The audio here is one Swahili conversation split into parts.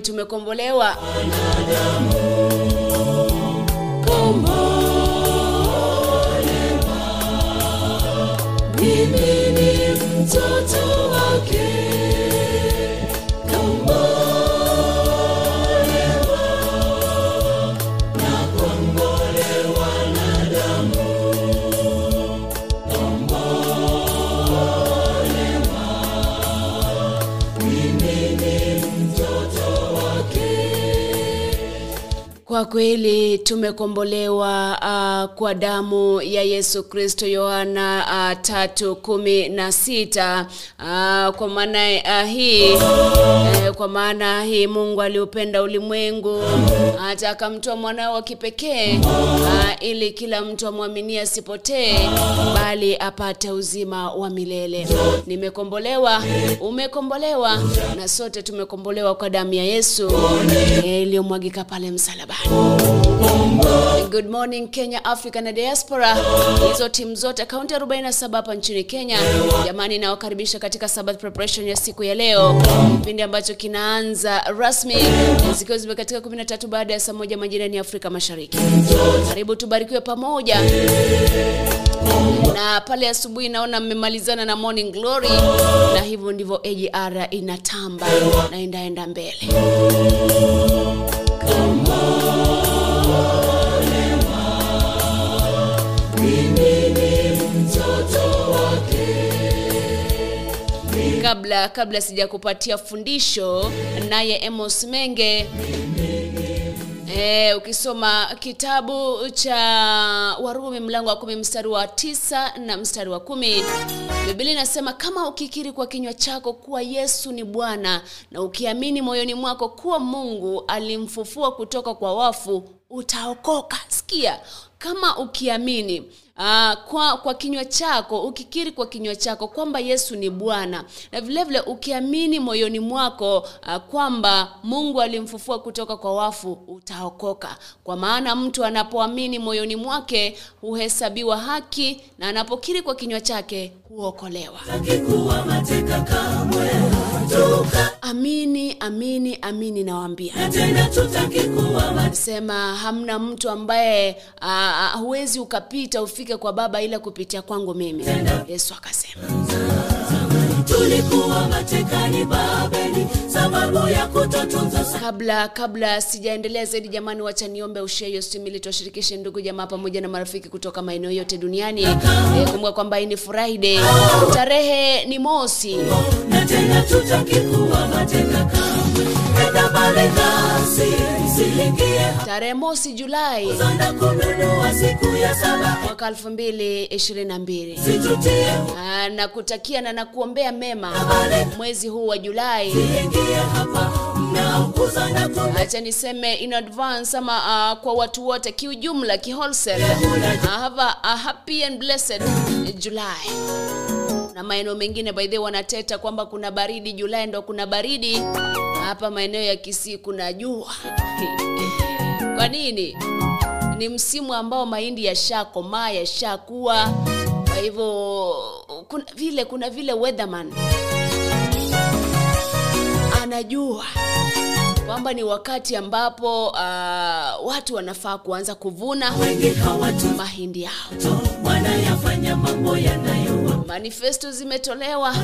tumekombolewa tumekombolewa uh, kwa damu ya yesu kristo yohana uh, tatu kumi na sita. Uh, kwa maana uh, hii uh, kwa maana hii mungu aliupenda ulimwengu hata akamtoa mwanawe wa kipekee uh, ili kila mtu amwaminie asipotee bali apate uzima wa milele. Nimekombolewa umekombolewa na sote tumekombolewa kwa damu ya yesu eh, iliyomwagika pale msalabani good morning kenya africa na diaspora. Hizo timu zote kaunti 47 hapa nchini kenya. Jamani nawakaribisha katika sabbath preparation ya siku ya leo. Kipindi ambacho kinaanza rasmi zikiwa zimekatika 13 baada ya saa moja majirani ya afrika mashariki. Karibu tubarikiwe pamoja. Na pale asubuhi naona mmemalizana na morning glory na hivyo ndivyo agr inatamba na endaenda mbele. mimi kabla kabla sijakupatia fundisho naye emos menge. E, ukisoma kitabu cha warumi mlango wa kumi mstari wa tisa na mstari wa kumi. Biblia inasema kama ukikiri kwa kinywa chako kuwa yesu ni bwana na ukiamini moyoni mwako kuwa mungu alimfufua kutoka kwa wafu utaokoka. Sikia kama ukiamini Uh, kwa, kwa kinywa chako ukikiri kwa kinywa chako kwamba yesu ni bwana. Na vilevile ukiamini moyoni mwako uh, kwamba mungu alimfufua kutoka kwa wafu utaokoka. Kwa maana mtu anapoamini moyoni mwake huhesabiwa haki na anapokiri kwa kinywa chake huokolewa. Amini amini amini nawaambia. Sema hamna mtu ambaye uh, huwezi ukapita ufike kwa baba ila kupitia kwangu mimi. Yesu akasema tulikuwa matekani babeli sababu ya kutotunza kabla kabla sijaendelea zaidi jamani wacha niombe ushia hiyo ili tuwashirikishe ndugu jamaa pamoja na marafiki kutoka maeneo yote duniani. E, kumbuka kwamba hii ni friday. Tarehe ni mosi. Na tena tutakikuwa mateka kamwe. Enda pale nasi tarehe mosi julai. Mwaka elfu mbili ishirini na mbili. Situtie. Na kutakia na nakuombea mema mwezi huu wa julai. Acha niseme in advance ama uh, kwa watu wote kiujumla kiwholesale uh, have a, a happy and blessed july. Na maeneo mengine by the wanateta kwamba kuna baridi. Julai ndo kuna baridi. Hapa maeneo ya kisii kuna jua. Kwa nini? Ni msimu ambao mahindi yashakomaa yashakuwa kwa hivyo kuna vile kuna vile weatherman anajua kwamba ni wakati ambapo uh, watu wanafaa kuanza kuvuna mahindi yao. manifesto zimetolewa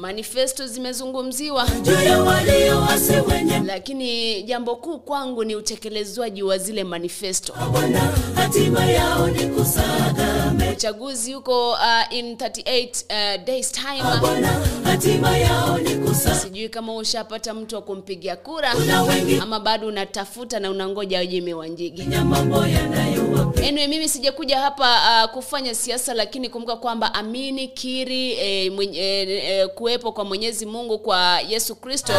manifesto zimezungumziwa. Lakini jambo kuu kwangu ni utekelezwaji wa zile manifesto. Uchaguzi huko uh, in 38 uh, days time. Sijui kama ushapata mtu wa kumpigia kura ama bado unatafuta na unangoja Jimmy Wanjigi anyway, mimi sijakuja hapa uh, kufanya siasa lakini kumbuka kwamba amini kiri eh, mwenye, eh, eh, kuwepo kwa mwenyezi mungu kwa yesu kristo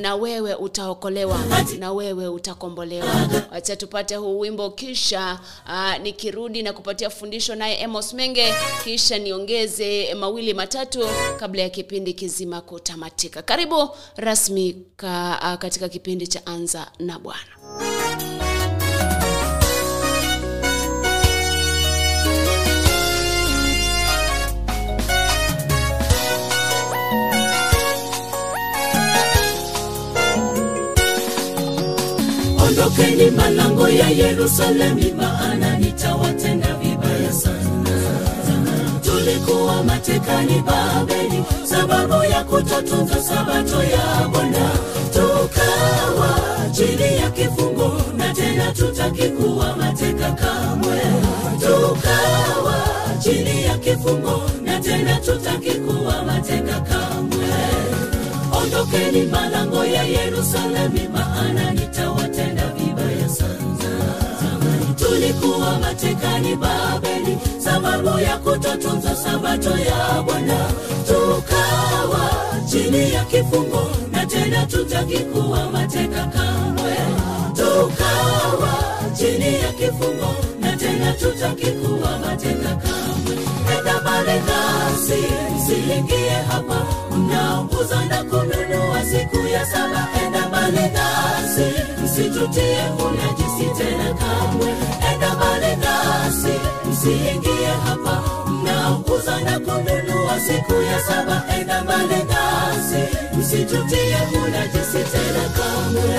na wewe utaokolewa na wewe utakombolewa. Wacha tupate huu wimbo kisha uh, nikirudi na kupatia fundisho naye emos menge kisha niongeze mawili matatu kabla ya kipindi kizima kutamatika. Karibu rasmi ka, uh, katika kipindi cha anza na bwana. Ondokeni malango ya yerusalemi maana nitawatenda vibaya sana. Tulikuwa matekani babeli sababu ya kutotunza sabato ya bwana tukawa chini ya kifungo na tena tutakikuwa mateka kamwe. Tukawa chini ya kifungo na tena tutakikuwa mateka kamwe. Ondokeni malango ya yerusalemi maana nitawatenda vibaya sana. Tulikuwa matekani babeli sababu ya kutotunza sabato ya bwana. Tukawa chini ya kifungo na tena tutakikuwa mateka kamwe. Tukawa chini ya kifungo na tena tutakikuwa mateka kamwe. Enda mbali nasi hapa. Mnaunguza na kununua siku ya saba. Enda mbali nasi msitutie unajisi tena kamwe. Enda mbali msiingie hapa mnaouza na kununua siku ya saba enda mbali nasi msitutie unajisi tena kamwe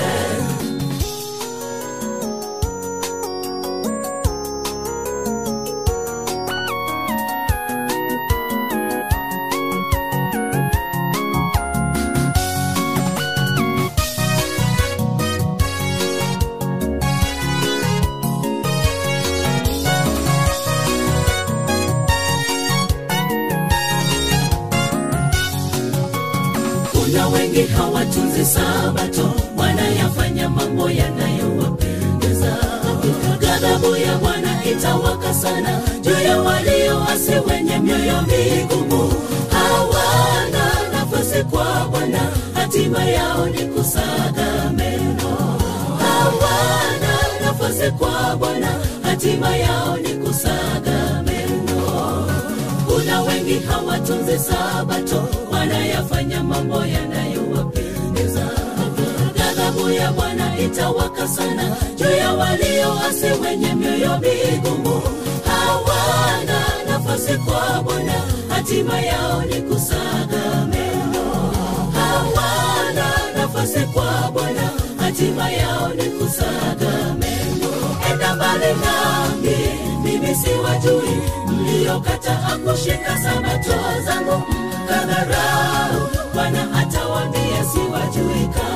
hawatunzi sabato wanayafanya mambo yanayowapendeza. Ghadhabu ya bwana itawaka sana juu ya walioasi wenye mioyo migumu. Hawana nafasi kwa bwana hatima yao ni kusaga meno. Hawana nafasi kwa bwana hatima yao ni kusaga meno. Kuna wengi hawatunzi sabato wanayafanya mambo yanayowapendeza itawaka sana. Juu ya walioasi wenye mioyo migumu hawana nafasi kwa bwana. Hatima yao ni kusaga meno. Hawana nafasi kwa bwana. Hatima yao ni kusaga meno. Enda mbali nami mimi siwajui. Mliokataa akushika sabato zangu. Kadharau bwana atawambia siwajui kamwe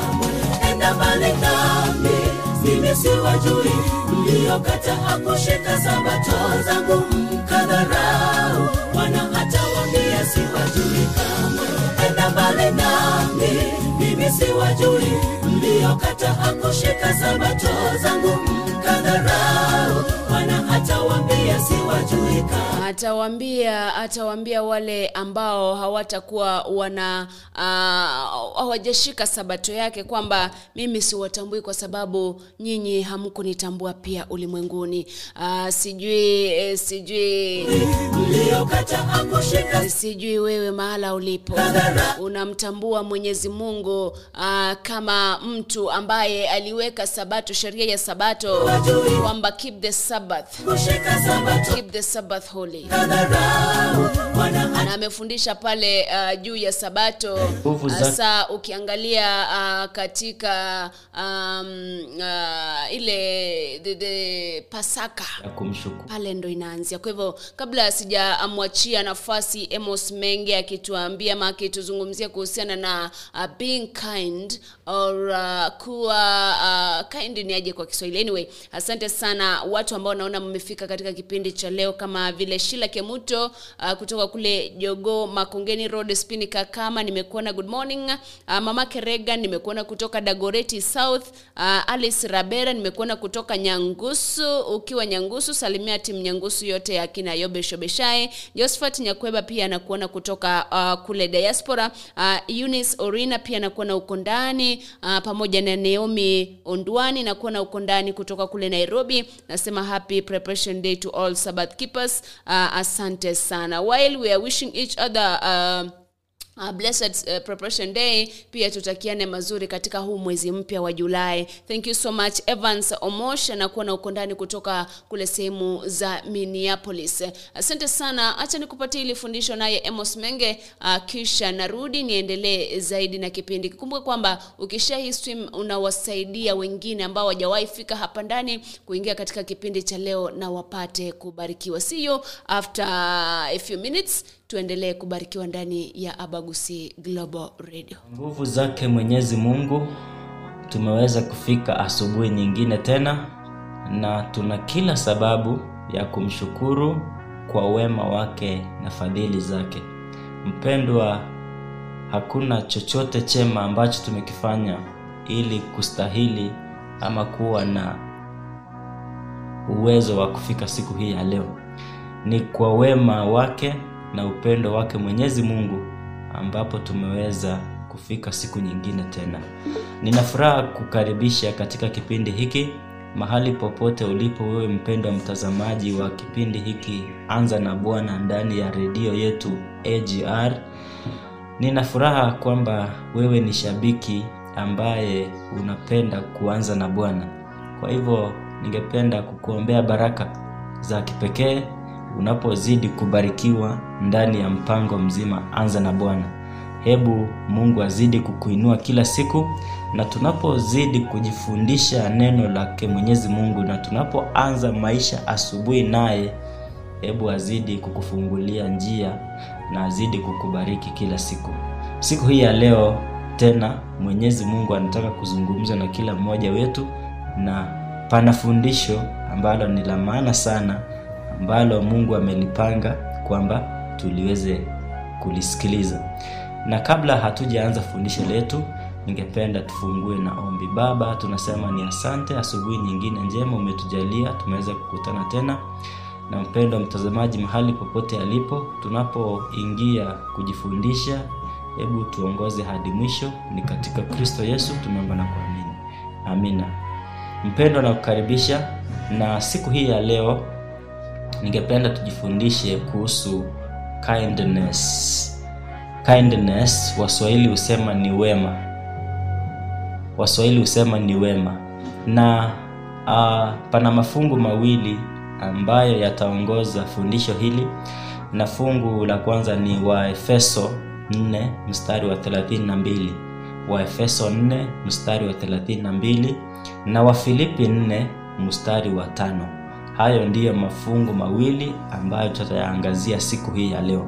enda dhambi nami mliokata siwajui sabato zangu. Mkadharau bwana atawambia siwajui kamwe. Enda mbali nami mimi siwajui mliokataa kushika sabato zangu. Mkadharau bwana atawambia siwajuika. Atawambia atawambia wale ambao hawatakuwa wana uh, hawajashika sabato yake kwamba mimi siwatambui kwa sababu nyinyi hamkunitambua pia ulimwenguni. Uh, sijui eh, sijui. Sijui wewe mahala ulipo. Unamtambua mwenyezi mungu uh, kama mtu ambaye aliweka sabato sheria ya sabato kwamba keep the sabbath sabato keep the sabbath holy. Na amefundisha pale uh, juu ya sabato. Hasa ukiangalia uh, katika um, uh, ile the, the pasaka. Pale ndo inaanzia. Kwa hivyo kabla sijamwachia nafasi emos menge akituambia ama akituzungumzia kuhusiana na uh, being kind or uh, kuwa uh, kind ni aje kwa kiswahili. Anyway asante sana watu ambao naona mmefika katika kipindi cha leo kama vile shila kemuto uh, kutoka kule jogo makongeni road spini kakama nimekuona good morning. Uh, mama kerega nimekuona kutoka dagoreti south. Uh, alice rabera nimekuona kutoka nyangusu ukiwa nyangusu salimia timu nyangusu yote ya kina yobe shobeshae. Nyakweba pia anakuona kutoka uh, kule diaspora. Uh, eunice orina pia anakuona uko ndani. Uh, pamoja na naomi ondwani nakuona uko ndani kutoka kule nairobi. Nasema preparation day to all sabbath keepers. Uh, asante sana. While we are wishing each other uh, Uh, blessed uh, preparation day. Pia tutakiane mazuri katika huu mwezi mpya wa julai. Thank you so much evans omosha na kuwa na uko ndani kutoka kule sehemu za minneapolis. Asante sana. Hacha nikupatia ili fundisho naye emos menge. Uh, kisha narudi niendelee zaidi na kipindi. Kikumbuke kwamba ukisha hii stream unawasaidia wengine ambao wajawahi fika hapa ndani kuingia katika kipindi cha leo na wapate kubarikiwa. See you after a few minutes tuendelee kubarikiwa ndani ya abagusi global radio. Nguvu zake mwenyezi mungu tumeweza kufika asubuhi nyingine tena na tuna kila sababu ya kumshukuru kwa wema wake na fadhili zake. Mpendwa hakuna chochote chema ambacho tumekifanya ili kustahili ama kuwa na uwezo wa kufika siku hii ya leo. Ni kwa wema wake na upendo wake mwenyezi mungu ambapo tumeweza kufika siku nyingine tena. Nina furaha kukaribisha katika kipindi hiki. Mahali popote ulipo wewe mpendwa mtazamaji wa kipindi hiki anza na bwana ndani ya redio yetu agr nina furaha kwamba wewe ni shabiki ambaye unapenda kuanza na bwana. Kwa hivyo ningependa kukuombea baraka za kipekee unapozidi kubarikiwa ndani ya mpango mzima anza na bwana. Hebu mungu azidi kukuinua kila siku na tunapozidi kujifundisha neno lake mwenyezi mungu na tunapoanza maisha asubuhi naye hebu azidi kukufungulia njia na azidi kukubariki kila siku. Siku hii ya leo tena mwenyezi mungu anataka kuzungumza na kila mmoja wetu na pana fundisho ambalo ni la maana sana ambalo mungu amelipanga kwamba tuliweze kulisikiliza. Na kabla hatujaanza fundisho letu ningependa tufungue na ombi. Baba tunasema ni asante asubuhi nyingine njema umetujalia tumeweza kukutana tena. Na mpendo mtazamaji mahali popote alipo tunapoingia kujifundisha hebu tuongoze hadi mwisho. Ni katika kristo yesu tumeomba na kuamini. Amina. Mpendo nakukaribisha. Na siku hii ya leo ningependa tujifundishe kuhusu kindness. Kindness waswahili husema ni wema. Waswahili husema ni wema. Na uh, pana mafungu mawili ambayo yataongoza fundisho hili. Na fungu la kwanza ni waefeso 4 mstari wa 32 waefeso 4 mstari wa 32 na wafilipi 4 mstari wa tano hayo ndiyo mafungu mawili ambayo tutayaangazia siku hii ya leo.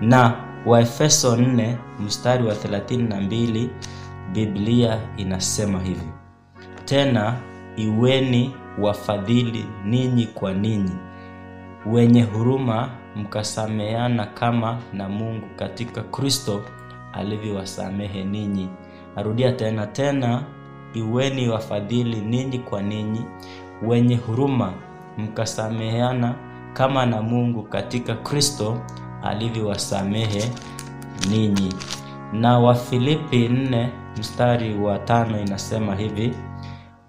Na waefeso 4 mstari wa 32 biblia inasema hivi. Tena iweni wafadhili ninyi kwa ninyi. Wenye huruma mkasameana kama na mungu katika kristo alivyowasamehe ninyi. Narudia tena tena iweni wafadhili ninyi kwa ninyi. Wenye huruma mkasameheana kama na Mungu katika Kristo alivyowasamehe ninyi. Na Wafilipi 4 mstari wa tano inasema hivi,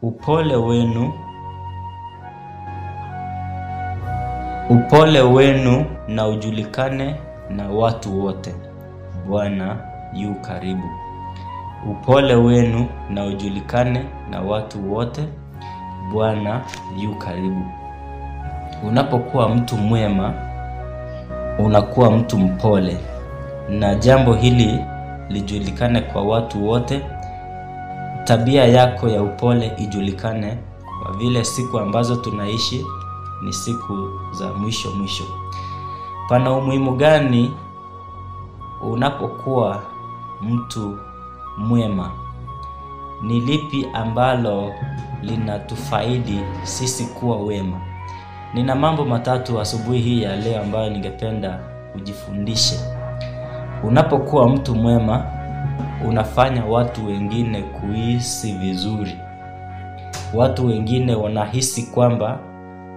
upole wenu upole wenu na ujulikane na watu wote, Bwana yu karibu. Upole wenu na ujulikane na watu wote, Bwana yu karibu. Unapokuwa mtu mwema, unakuwa mtu mpole, na jambo hili lijulikane kwa watu wote. Tabia yako ya upole ijulikane, kwa vile siku ambazo tunaishi ni siku za mwisho mwisho. Pana umuhimu gani unapokuwa mtu mwema? Ni lipi ambalo linatufaidi sisi kuwa wema? Nina mambo matatu asubuhi hii ya leo ambayo ningependa ujifundishe. Unapokuwa mtu mwema, unafanya watu wengine kuhisi vizuri. Watu wengine wanahisi kwamba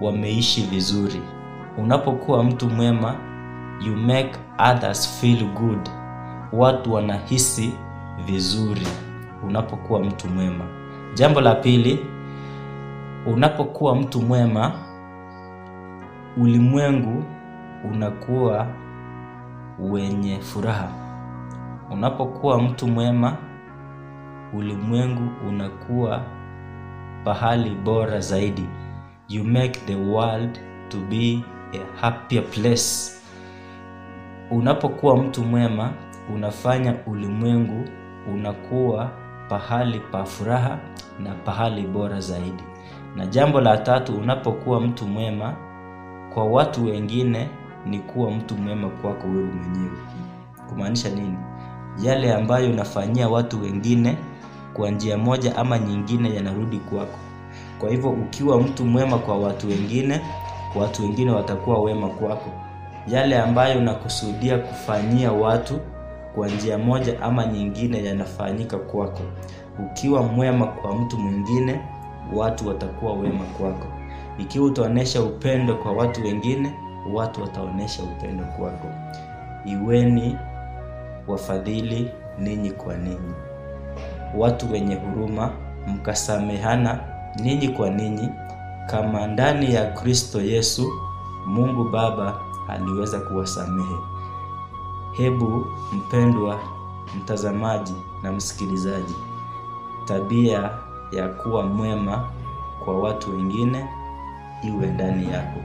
wameishi vizuri. Unapokuwa mtu mwema, you make others feel good. Watu wanahisi vizuri unapokuwa mtu mwema. Jambo la pili, unapokuwa mtu mwema, ulimwengu unakuwa wenye furaha. Unapokuwa mtu mwema, ulimwengu unakuwa pahali bora zaidi. You make the world to be a happier place. Unapokuwa mtu mwema, unafanya ulimwengu unakuwa pahali pa furaha na pahali bora zaidi. Na jambo la tatu, unapokuwa mtu mwema kwa watu wengine, ni kuwa mtu mwema kwako wewe mwenyewe. Kumaanisha nini? Yale ambayo unafanyia watu wengine kwa njia moja ama nyingine yanarudi kwako. Kwa hivyo ukiwa mtu mwema kwa watu wengine, watu wengine watakuwa wema kwako. Yale ambayo unakusudia kufanyia watu kwa njia moja ama nyingine yanafanyika kwako. Ukiwa mwema kwa mtu mwingine, watu watakuwa wema kwako. Ikiwa utaonesha upendo kwa watu wengine, watu wataonesha upendo kwako. Iweni wafadhili ninyi kwa ninyi, watu wenye huruma, mkasamehana ninyi kwa ninyi, kama ndani ya Kristo Yesu Mungu Baba aliweza kuwasamehe. Hebu mpendwa mtazamaji na msikilizaji, tabia ya kuwa mwema kwa watu wengine iwe ndani yako.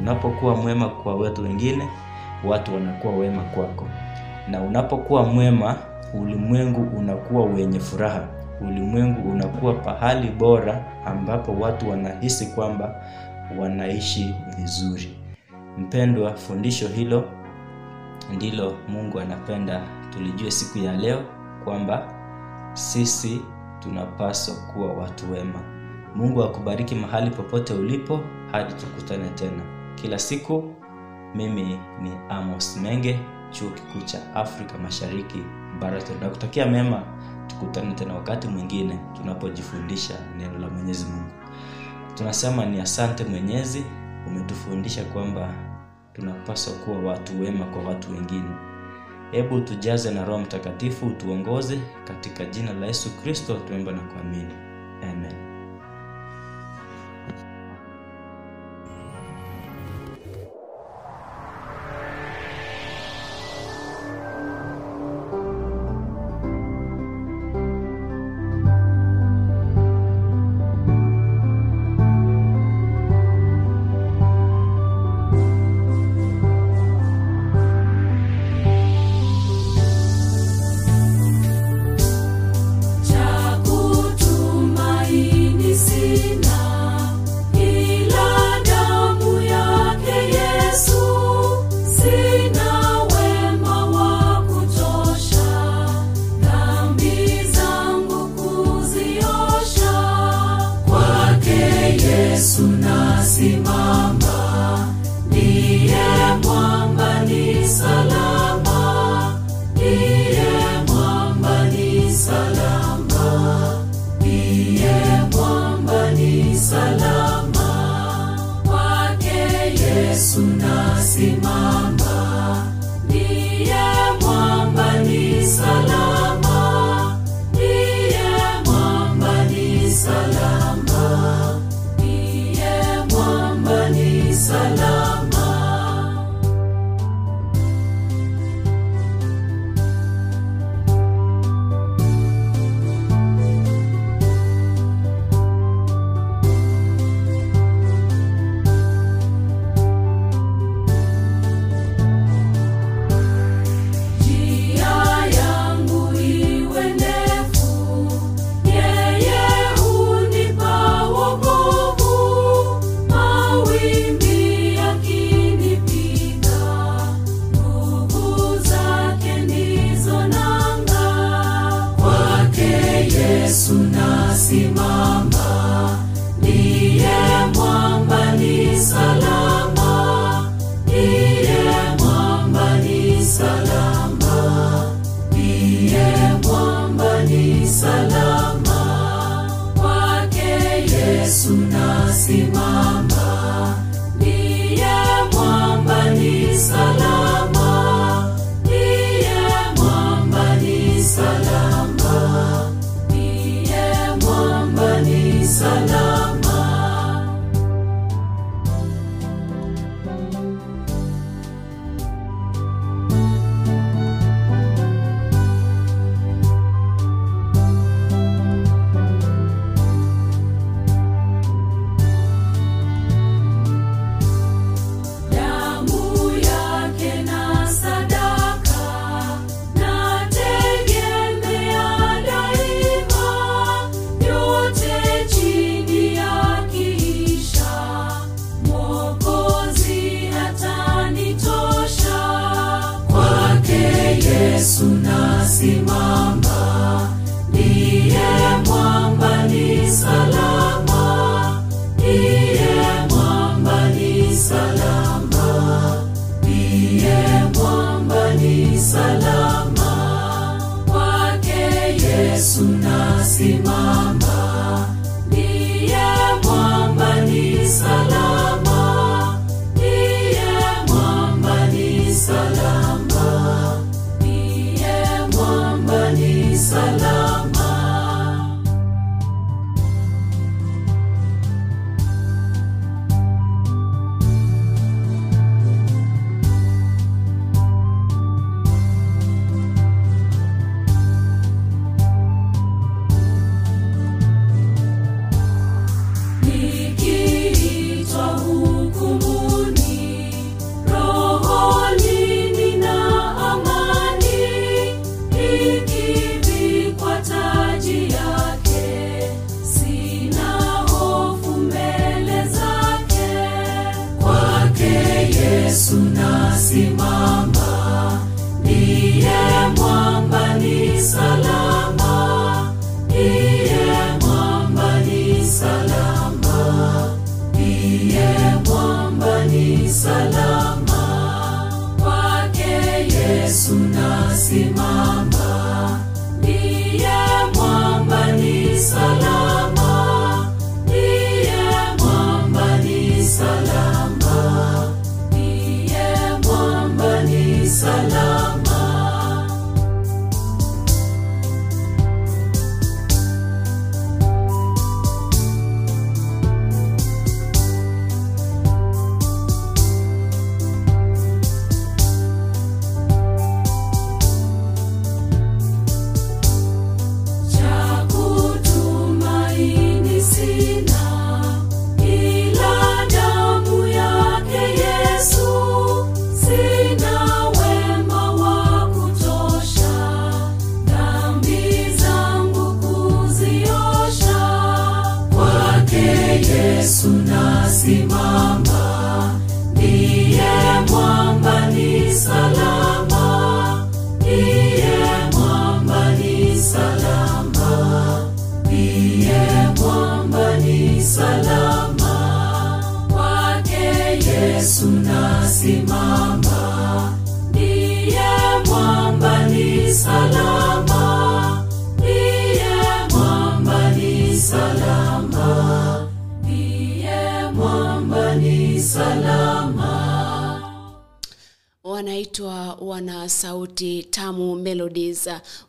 Unapokuwa mwema kwa watu wengine, watu wanakuwa wema kwako, na unapokuwa mwema, ulimwengu unakuwa wenye furaha. Ulimwengu unakuwa pahali bora ambapo watu wanahisi kwamba wanaishi vizuri. Mpendwa, fundisho hilo ndilo Mungu anapenda tulijue siku ya leo kwamba sisi tunapaswa kuwa watu wema. Mungu akubariki mahali popote ulipo hadi tukutane tena. Kila siku mimi ni Amos Menge, Chuo Kikuu cha Afrika Mashariki Baraton. Nakutakia mema, tukutane tena wakati mwingine tunapojifundisha neno la Mwenyezi Mungu. Tunasema ni asante Mwenyezi, umetufundisha kwamba tunapaswa kuwa watu wema kwa watu wengine. Hebu tujaze na Roho Mtakatifu utuongoze katika jina la Yesu Kristo tuomba na kuamini. Amen.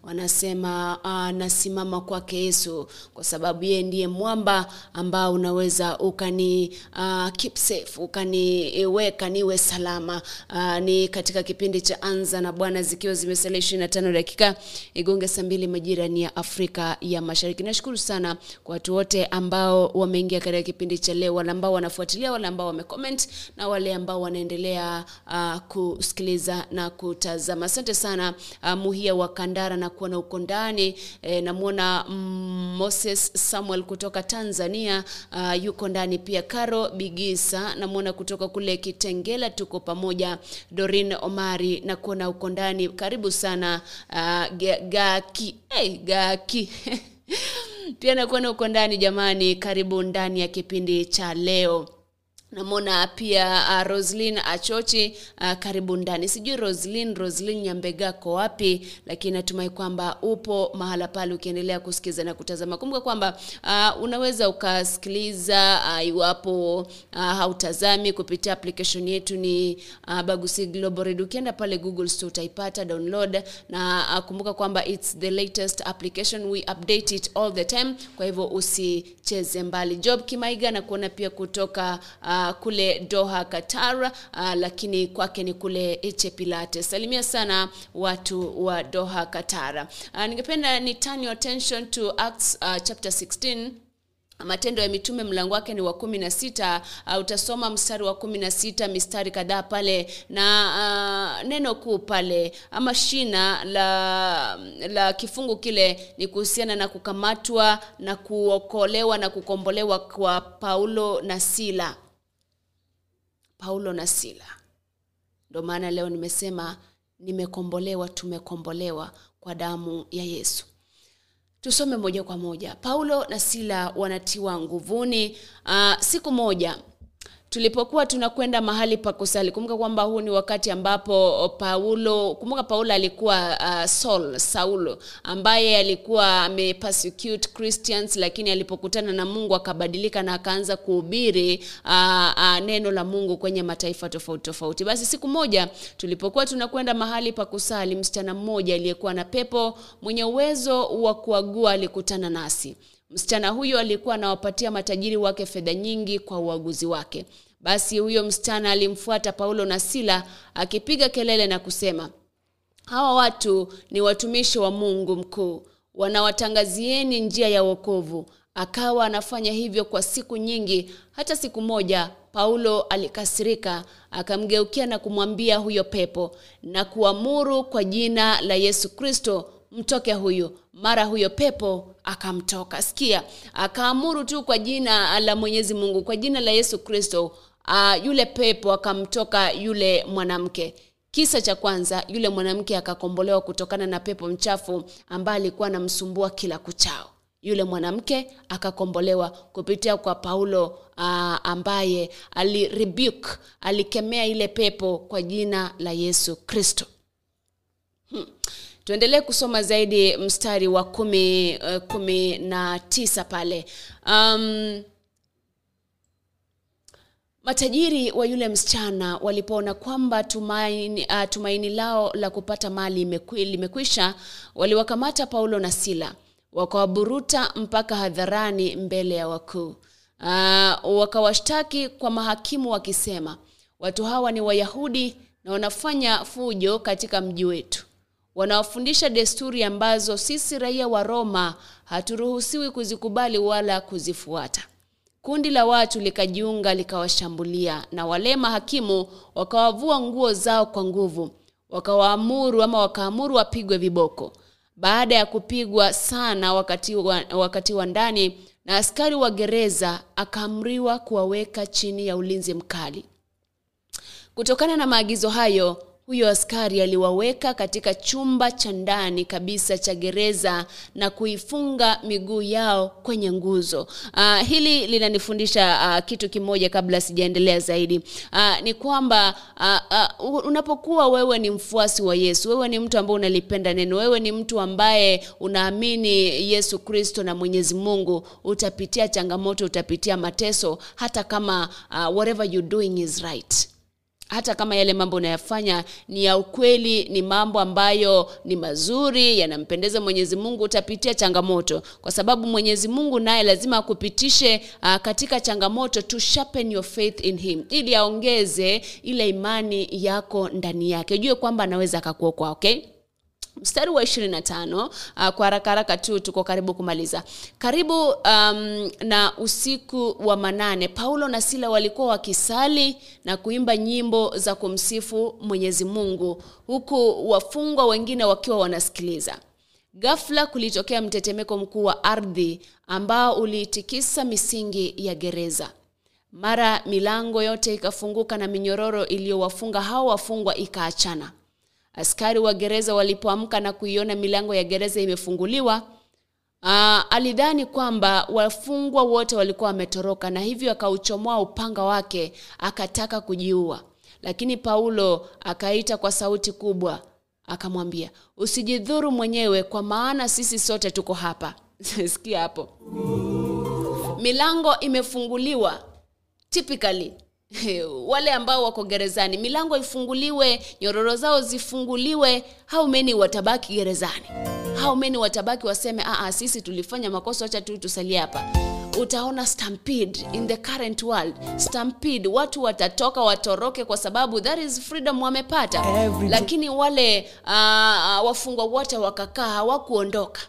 Wanasema nasimama kwake yesu kwa sababu yeye ndiye mwamba ambao unaweza ukani uh, keep safe ukaniweka niwe salama. Uh, ni katika kipindi cha anza na bwana zikiwa zimesalia 25 dakika igonge saa mbili majira ya afrika ya mashariki. Nashukuru sana kwa watu wote ambao wameingia katika kipindi cha leo wale ambao wanafuatilia wale ambao wamecomment na wale ambao wanaendelea uh, kusikiliza na kutazama. Asante sana uh, muhia wa kandara na kuona uko ndani e, namwona mm, moses samuel kutoka tanzania. Uh, yuko ndani pia. Caro bigisa namwona kutoka kule kitengela tuko pamoja. Dorin omari na kuona uko ndani. Karibu sana. Uh, gaki hey, gaki. Pia nakuona uko ndani jamani. Karibu ndani ya kipindi cha leo namwona pia uh, roslin achochi uh, karibu ndani. Sijui roslin roslin nyambega ko wapi lakini natumai kwamba upo mahala pale ukiendelea kusikiza na kutazama. Kumbuka kwamba uh, unaweza ukasikiliza uh, iwapo uh, hautazami kupitia application yetu ni uh, bagusi global ukienda pale google store utaipata download na uh, kumbuka kwamba its the latest application. We update it all the time kwa hivyo usicheze mbali. Job kimaiga na kuona pia kutoka uh, kule doha qatar uh, lakini kwake ni kule eche pilate salimia sana watu wa doha qatar. Uh, ningependa ni turn your attention to acts uh, chapter 16 matendo ya mitume mlango wake ni wa kumi na sita. Uh, utasoma mstari wa kumi na sita mistari kadhaa pale. Na uh, neno kuu pale ama shina la la kifungu kile ni kuhusiana na kukamatwa na kuokolewa na kukombolewa kwa paulo na sila paulo na sila. Ndo maana leo nimesema nimekombolewa tumekombolewa kwa damu ya yesu. Tusome moja kwa moja. Paulo na sila wanatiwa nguvuni. Uh, siku moja tulipokuwa tunakwenda mahali pa kusali kumbuka kwamba huu ni wakati ambapo paulo kumbuka paulo alikuwa uh, saul saulo ambaye alikuwa amepersecute christians lakini alipokutana na mungu akabadilika na akaanza kuhubiri uh, uh, neno la mungu kwenye mataifa tofauti tofauti. Basi siku moja tulipokuwa tunakwenda mahali pa kusali msichana mmoja aliyekuwa na pepo mwenye uwezo wa kuagua alikutana nasi msichana huyo alikuwa anawapatia matajiri wake fedha nyingi kwa uaguzi wake. Basi huyo msichana alimfuata paulo na sila akipiga kelele na kusema hawa watu ni watumishi wa mungu mkuu. Wanawatangazieni njia ya wokovu. Akawa anafanya hivyo kwa siku nyingi. Hata siku moja paulo alikasirika akamgeukia na kumwambia huyo pepo na kuamuru kwa jina la yesu kristo mtoke huyu. Mara huyo pepo akamtoka. Sikia akaamuru tu kwa jina la mwenyezi mungu kwa jina la yesu kristo uh, yule pepo akamtoka yule mwanamke. Kisa cha kwanza yule mwanamke akakombolewa kutokana na pepo mchafu ambaye alikuwa anamsumbua kila kuchao. Yule mwanamke akakombolewa kupitia kwa paulo uh, ambaye alirebuke alikemea ile pepo kwa jina la yesu kristo. Hmm tuendelee kusoma zaidi mstari wa kumi, uh, kumi na tisa pale. Um, matajiri wa yule msichana walipoona kwamba tumaini, uh, tumaini lao la kupata mali limekwisha waliwakamata paulo na sila wakawaburuta mpaka hadharani mbele ya wakuu. Uh, wakawashtaki kwa mahakimu wakisema watu hawa ni wayahudi na wanafanya fujo katika mji wetu wanaofundisha desturi ambazo sisi raia wa roma haturuhusiwi kuzikubali wala kuzifuata. Kundi la watu likajiunga likawashambulia na wale mahakimu wakawavua nguo zao kwa nguvu wakawaamuru ama wakaamuru wapigwe viboko. Baada ya kupigwa sana wakati wa, wakati wa ndani na askari wa gereza akaamriwa kuwaweka chini ya ulinzi mkali. Kutokana na maagizo hayo huyo askari aliwaweka katika chumba cha ndani kabisa cha gereza na kuifunga miguu yao kwenye nguzo. Uh, hili linanifundisha uh, kitu kimoja kabla sijaendelea zaidi. Uh, ni kwamba uh, uh, unapokuwa wewe ni mfuasi wa yesu wewe ni mtu ambaye unalipenda neno wewe ni mtu ambaye unaamini yesu kristo na mwenyezi mungu utapitia changamoto utapitia mateso hata kama uh, whatever you doing is right hata kama yale mambo unayafanya ni ya ukweli ni mambo ambayo ni mazuri yanampendeza mwenyezi mungu utapitia changamoto. Kwa sababu mwenyezi mungu naye lazima akupitishe uh, katika changamoto to sharpen your faith in him. Ili aongeze ile imani yako ndani yake. Ujue kwamba anaweza akakuokoa okay mstari wa 25 uh, kwa haraka haraka tu tuko karibu kumaliza. Karibu um, na usiku wa manane paulo na sila walikuwa wakisali na kuimba nyimbo za kumsifu mwenyezi mungu huku wafungwa wengine wakiwa wanasikiliza. Ghafla kulitokea mtetemeko mkuu wa ardhi ambao uliitikisa misingi ya gereza. Mara milango yote ikafunguka na minyororo iliyowafunga hao wafungwa ikaachana askari wa gereza walipoamka na kuiona milango ya gereza imefunguliwa Uh, alidhani kwamba wafungwa wote walikuwa wametoroka na hivyo akauchomoa upanga wake akataka kujiua. Lakini paulo akaita kwa sauti kubwa akamwambia usijidhuru mwenyewe kwa maana sisi sote tuko hapa. Sikia hapo. Milango imefunguliwa typically wale ambao wako gerezani milango ifunguliwe nyororo zao zifunguliwe. How many watabaki gerezani? How many watabaki waseme Aa, sisi tulifanya makosa wacha tu tusalie hapa. Utaona stampede in the current world. Stampede watu watatoka watoroke kwa sababu that is freedom wamepata. Every- lakini wale uh, wafungwa wote wakakaa hawakuondoka.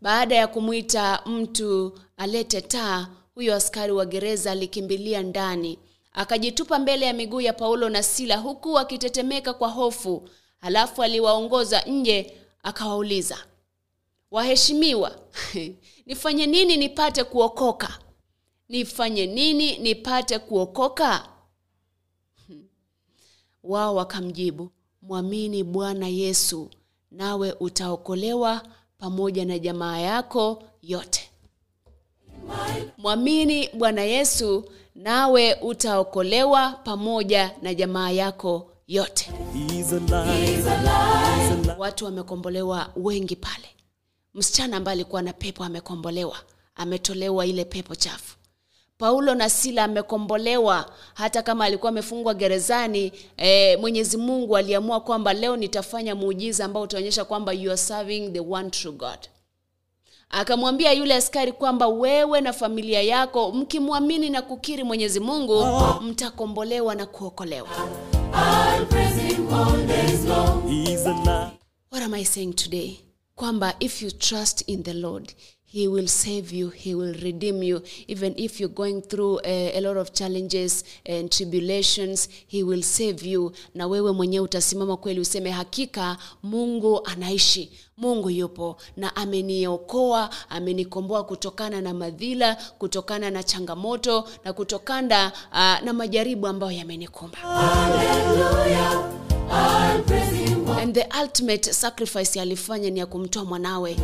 Baada ya kumwita mtu alete taa huyo askari wa gereza alikimbilia ndani. Akajitupa mbele ya miguu ya paulo na sila huku akitetemeka kwa hofu. Halafu aliwaongoza nje akawauliza waheshimiwa nifanye nini nipate kuokoka? Nifanye nini nipate kuokoka? Wao wakamjibu mwamini bwana yesu nawe utaokolewa pamoja na jamaa yako yote mwamini bwana yesu nawe utaokolewa pamoja na jamaa yako yote. He's alive. He's alive. watu wamekombolewa wengi pale. Msichana ambaye alikuwa na pepo amekombolewa ametolewa ile pepo chafu. Paulo na sila amekombolewa hata kama alikuwa amefungwa gerezani e, mwenyezi mungu aliamua kwamba leo nitafanya muujiza ambao utaonyesha kwamba you are serving the one true god akamwambia yule askari kwamba wewe na familia yako mkimwamini na kukiri mwenyezi mungu mtakombolewa na kuokolewa. What am i saying today? Kwamba if you trust in the lord he will save you he will redeem you. Even if you're going through a, a lot of challenges and tribulations he will save you. Na wewe mwenyewe utasimama kweli useme hakika mungu anaishi mungu yupo na ameniokoa amenikomboa kutokana na madhila kutokana na changamoto na kutokana uh, na majaribu ambayo yamenikumba. Hallelujah. All and the ultimate sacrifice alifanya ni ya kumtoa mwanawe.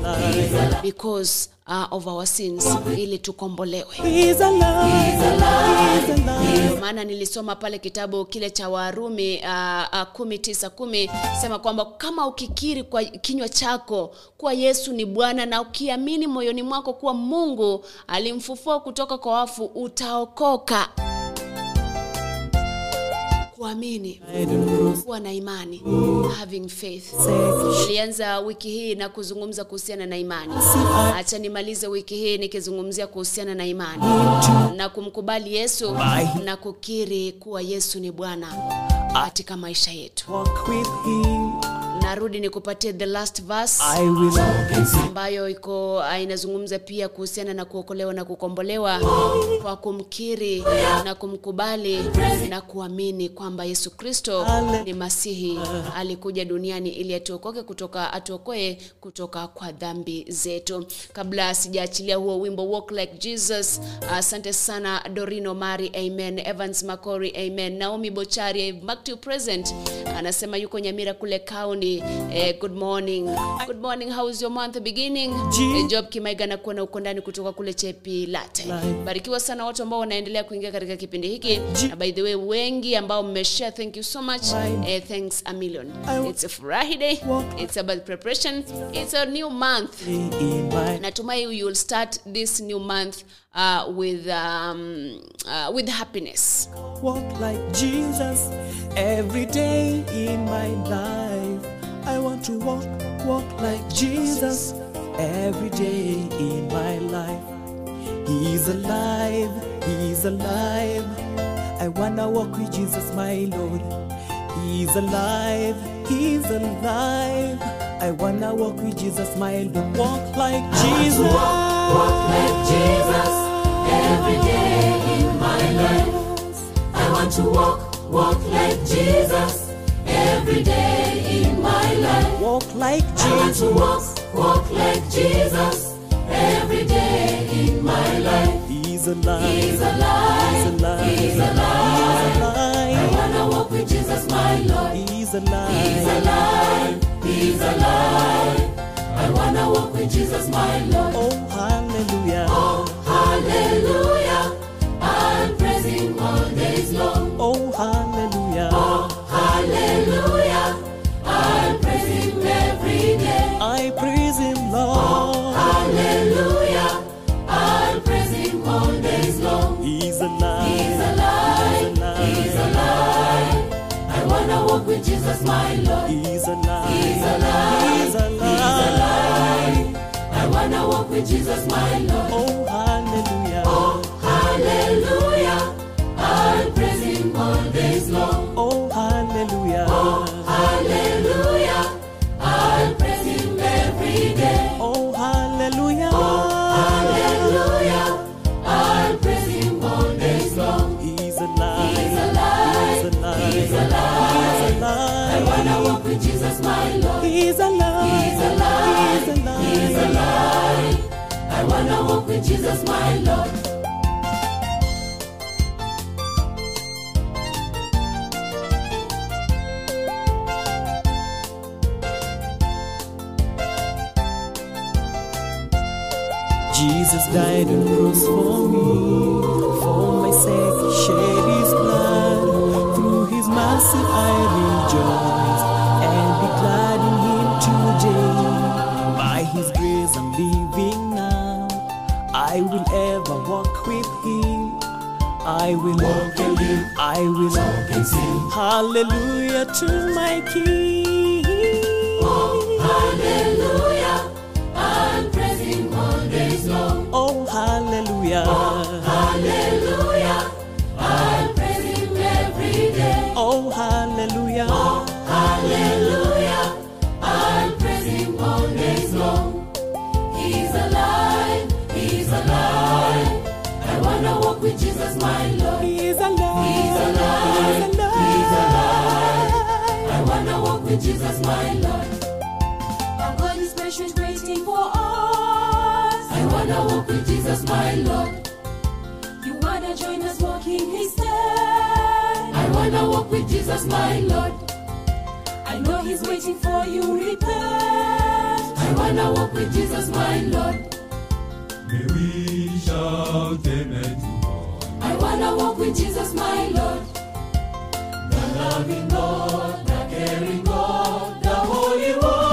Because uh, of our sins ili tukombolewe. Maana nilisoma pale kitabu kile cha warumi uh, uh, kumi tisa kumi sema kwamba kama ukikiri kwa kinywa chako kuwa yesu ni bwana na ukiamini moyoni mwako kuwa mungu alimfufua kutoka kwa wafu utaokoka kuamini kuwa na imani having faith. Nilianza wiki hii na kuzungumza kuhusiana na imani. Hacha nimalize wiki hii nikizungumzia kuhusiana na imani. Na kumkubali yesu na kukiri kuwa yesu ni bwana katika maisha yetu. Walk with him. Narudi nikupatie the last verse ambayo iko ah, inazungumza pia kuhusiana na kuokolewa na kukombolewa kwa kumkiri na kumkubali na kuamini kwamba yesu kristo ni masihi. Alikuja duniani ili atuokoke kutoka atuokoe kutoka kwa dhambi zetu. Kabla sijaachilia huo wimbo walk like jesus asante sana dorino mari amen. Evans macori amen. Naomi bochari back to present. Anasema yuko nyamira kule kauni eh, good morning. Good morning how is your month beginning? Eh, job kimaiga na kuona uko ndani kutoka kule chepi late. Barikiwa sana watu ambao wanaendelea kuingia katika kipindi hiki. Na by the way wengi ambao mmeshare thank you so much. Eh, thanks a million. It's a friday. it's about preparation. It's a new month. Natumai you will start this new month uh, with um, uh, with happiness. Walk like Jesus every day in my life. I want to walk, walk like Jesus every day in my life. He's alive, he's alive. I wanna walk with Jesus, my Lord. He's alive, he's alive. I wanna walk with Jesus, my Lord. Walk like Jesus. Want to walk, walk like Jesus every day in my life. I want to walk, walk like Jesus every day in my life. Walk like I want to Jesus. walk, walk like Jesus every day in my life. He's alive. He's alive. He's alive. He's alive. I alive. wanna walk with Jesus, my Lord. He's He's alive. alive. He's alive. I I wanna walk with Jesus, my Lord. Oh, hallelujah. Oh, hallelujah. I'll praise him all days long. Oh, hallelujah. Him, Hallelujah. I'll praise him all days long. He's alive. He's alive. He's alive. I wanna walk with Jesus, my Lord. He's alive. He's alive. He's alive. I wanna walk with Jesus, my Lord. Oh, walk with Jesus, my Lord. Jesus died on the cross for me. For my sake, I will walk and live. I will walk and sing. Hallelujah to my King. Oh, Hallelujah. I'll praise him all days long. Oh, hallelujah. Hallelujah. Alive. He's alive. He's alive. I wanna walk with Jesus, my Lord. Our God is patient, waiting for us. I wanna walk with Jesus, my Lord. You wanna join us walking His steps? I wanna walk with Jesus, my Lord. I know He's waiting for you. Repent. I wanna walk with Jesus, my Lord. May we shout amen to God. I wanna walk with Jesus, my Lord. The loving God, the caring God, the Holy One.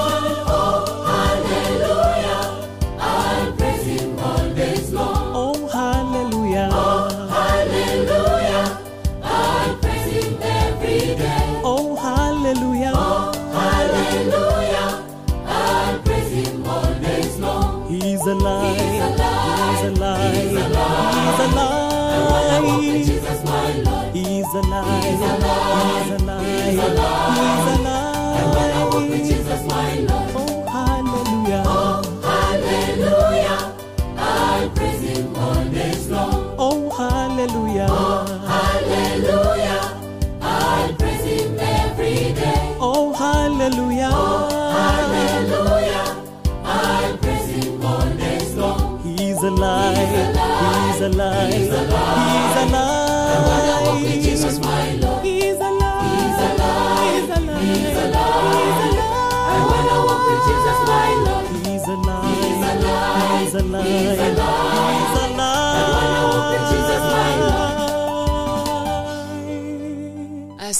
He's alive. He's alive. He's alive. He's alive. I wanna walk with. Jesus, my Lord. Oh, hallelujah. Hallelujah. I'll praise him all days long. Oh, hallelujah. Hallelujah. I'll praise him every day. Oh, hallelujah. Hallelujah. I'll praise him all days long. He's alive. He's alive. He's I He's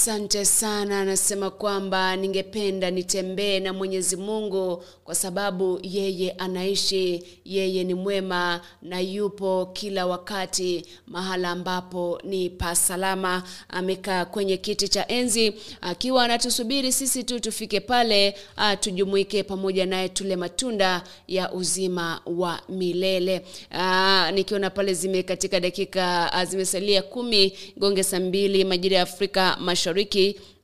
Asante sana. Anasema kwamba ningependa nitembee na Mwenyezi Mungu kwa sababu yeye anaishi, yeye ni mwema na yupo kila wakati mahala ambapo ni pasalama. Amekaa kwenye kiti cha enzi akiwa anatusubiri sisi tu tufike pale, tujumuike pamoja naye tule matunda ya uzima wa milele. Nikiona pale zime katika dakika zimesalia kumi gonge saa mbili majira ya Afrika Mashariki.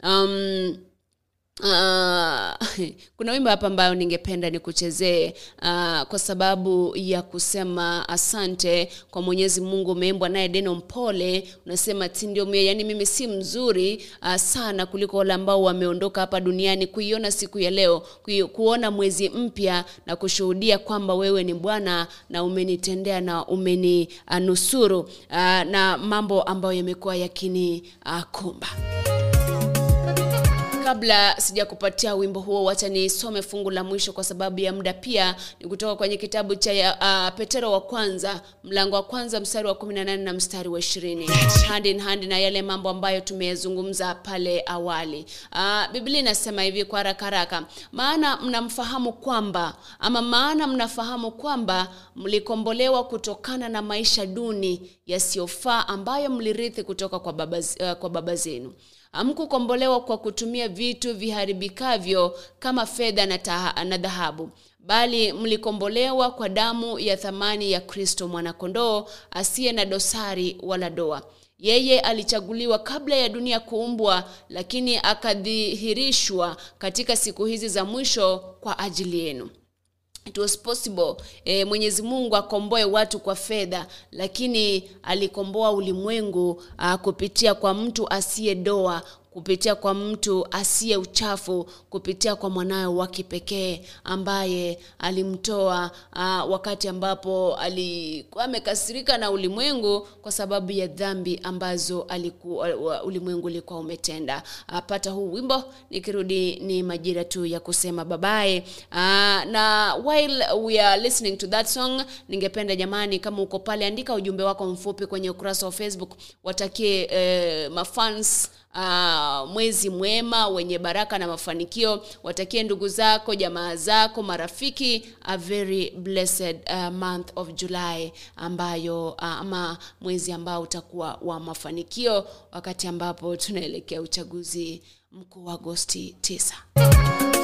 Um, Uh, kuna wimbo hapa ambayo ningependa nikuchezee uh, kwa sababu ya kusema asante kwa Mwenyezi Mungu. Umeimbwa naye Deno Mpole, unasema tindio mie, yani mimi si mzuri uh, sana kuliko wale ambao wameondoka hapa duniani, kuiona siku ya leo, kuona mwezi mpya na kushuhudia kwamba wewe ni Bwana na umenitendea na umeninusuru uh, na mambo ambayo yamekuwa yakinikumba uh, kabla sijakupatia wimbo huo wacha nisome fungu la mwisho kwa sababu ya muda. Pia ni kutoka kwenye kitabu cha uh, petero wa kwanza mlango wa kwanza mstari wa 18 na mstari wa 20 hand in hand na yale mambo ambayo tumeyazungumza pale awali. Uh, biblia inasema hivi kwa haraka haraka. Maana mnamfahamu kwamba ama maana mnafahamu kwamba mlikombolewa kutokana na maisha duni yasiyofaa ambayo mlirithi kutoka kwa baba, uh, kwa baba zenu hamkukombolewa kwa kutumia vitu viharibikavyo kama fedha na, dhahabu. Bali mlikombolewa kwa damu ya thamani ya kristo mwanakondoo asiye na dosari wala doa. Yeye alichaguliwa kabla ya dunia kuumbwa lakini akadhihirishwa katika siku hizi za mwisho kwa ajili yenu it was possible. E, mwenyezi mungu akomboe watu kwa fedha lakini alikomboa ulimwengu a, kupitia kwa mtu asiye doa kupitia kwa mtu asiye uchafu kupitia kwa mwanawe wa kipekee ambaye alimtoa wakati ambapo alikuwa amekasirika na ulimwengu kwa sababu ya dhambi ambazo aliku, uh, ulimwengu ulikuwa umetenda. Pata huu wimbo nikirudi ni majira tu ya kusema babaye na while we are listening to that song ningependa jamani kama uko pale andika ujumbe wako mfupi kwenye ukurasa wa facebook watakie eh, mafans uh, mwezi mwema wenye baraka na mafanikio. Watakie ndugu zako jamaa zako marafiki a very blessed uh, month of july ambayo uh, ama mwezi ambao utakuwa wa mafanikio wakati ambapo tunaelekea uchaguzi mkuu wa agosti 9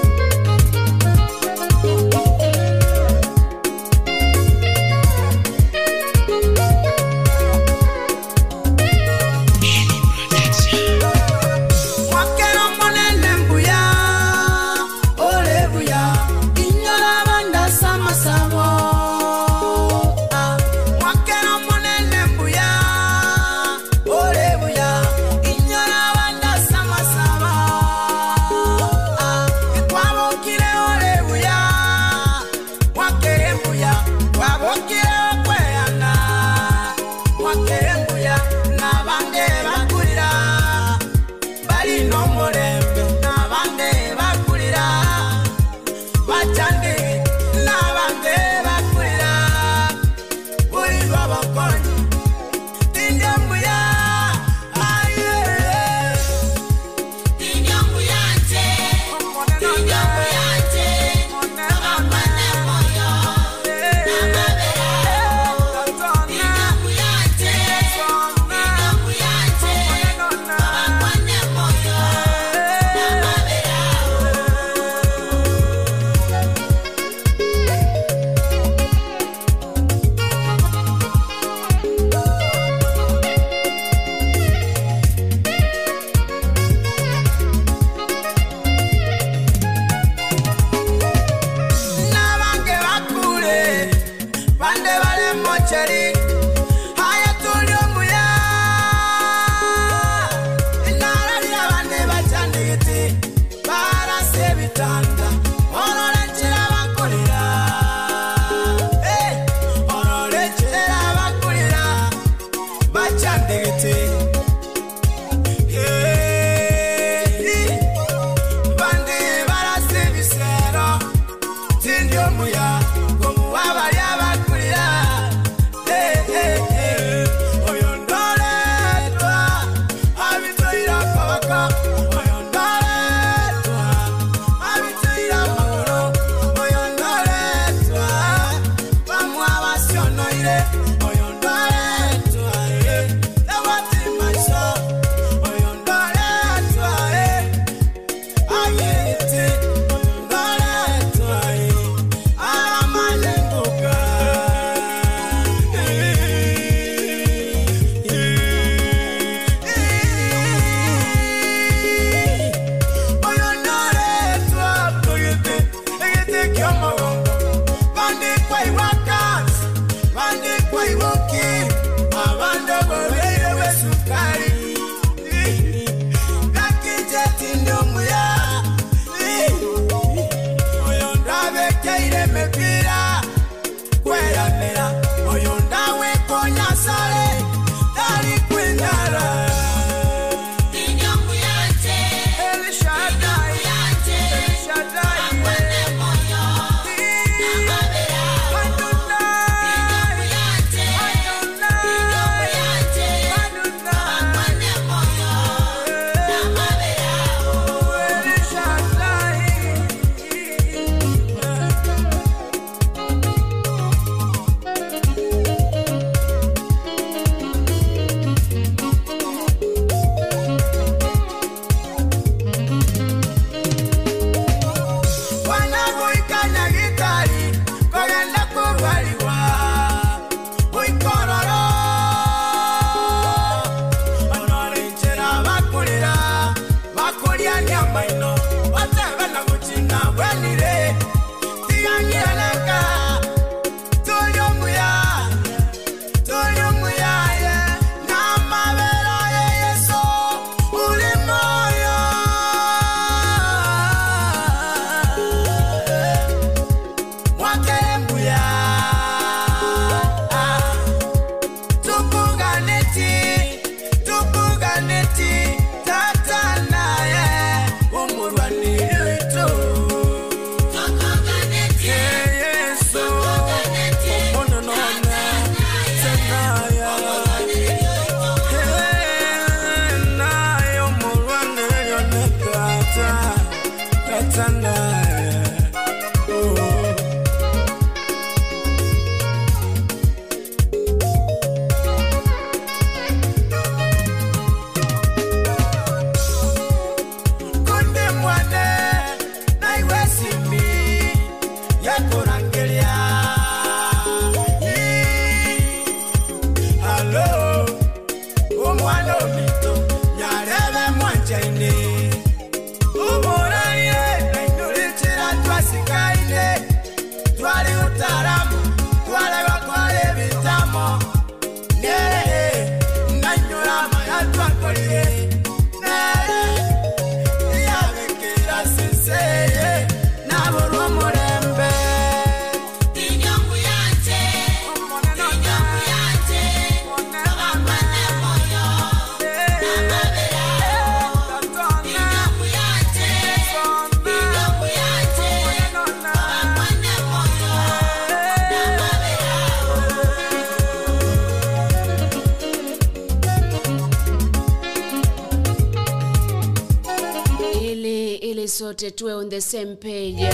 page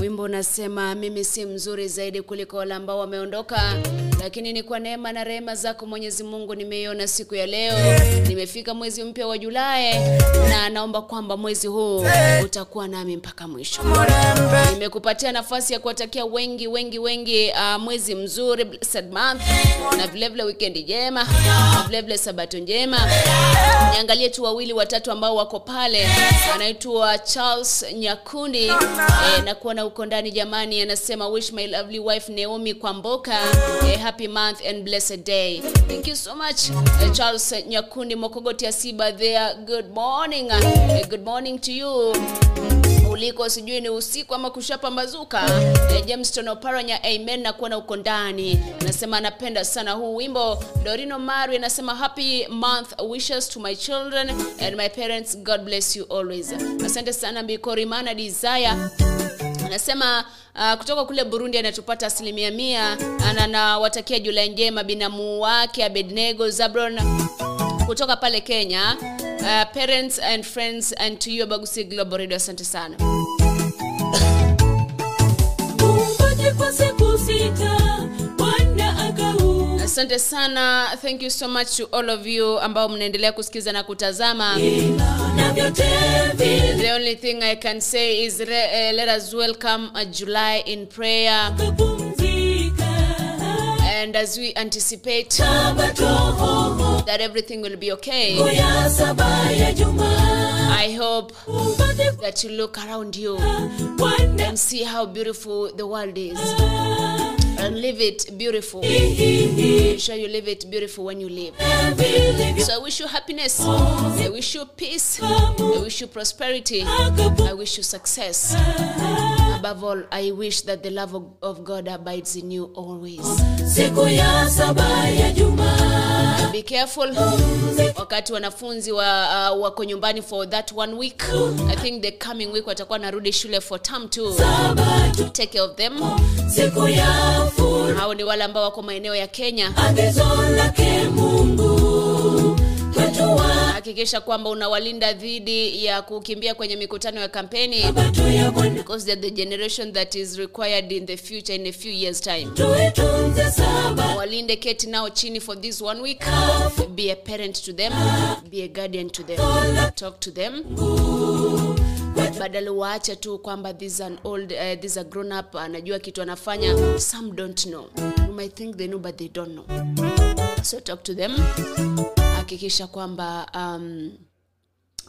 wimbo unasema mimi si mzuri zaidi kuliko wale ambao wameondoka lakini ni kwa neema na rehema zako mwenyezi mungu nimeiona siku ya leo. Nimefika mwezi mpya wa julai na naomba kwamba mwezi huu utakuwa nami mpaka mwisho. Nimekupatia nafasi ya kuwatakia wengi wengi wengi uh, mwezi mzuri blessed month na vilevile weekend njema na vilevile sabato njema niangalie tu wawili watatu ambao wako pale. Anaitwa charles nyakundi. E, na kuona huko ndani jamani anasema wish my lovely wife naomi kwamboka e, happy month and blessed day. Thank you so much e, charles nyakundi mokogoti asiba there. Good morning e, good morning to you uliko sijui ni usiku ama kushapambazuka. Eh, amen na kuona uko ndani. Anasema anapenda sana huu wimbo. Dorino mari anasema happy month wishes to my children and my parents. God bless you always. Asante sana bikorimana desire. Anasema uh, kutoka kule burundi anatupata asilimia mia. Na nawatakia julai njema binamu wake abednego zabron kutoka pale kenya. Uh, parents and friends and to you abagusi global radio asante sana. Asante sana. Thank you so much to all of you ambao mnaendelea kusikiza na kutazama. The only thing i can say is re, uh, let us welcome uh, july in prayer. Kupumzika. And as we anticipate that everything will be okay i hope that you look around you and see how beautiful the world is. And live it beautiful. Make sure you live it beautiful when you live. So i wish you happiness. I wish you peace. I wish you prosperity. I wish you success above all i wish that the love of, god abides in you always. Siku ya saba ya juma. be careful. Wakati wanafunzi wa, uh, wako nyumbani for that one week i think the coming week watakuwa narudi shule for term two. Take care of them. Siku ya furaha hao ni wale ambao wako maeneo ya kenya. Agizo lake Mungu hakikisha kwamba unawalinda dhidi ya kukimbia kwenye mikutano ya kampeni. Because they're the generation that is required in the future in a few years time. Walinde keti nao chini for this one week. Be a parent to them. Be a guardian to them. Talk to them. Badala waache tu kwamba this an old uh, this a grown up anajua kitu anafanya. Some don't know. You might think they know but they don't know so talk to them. Hakikisha kwamba um,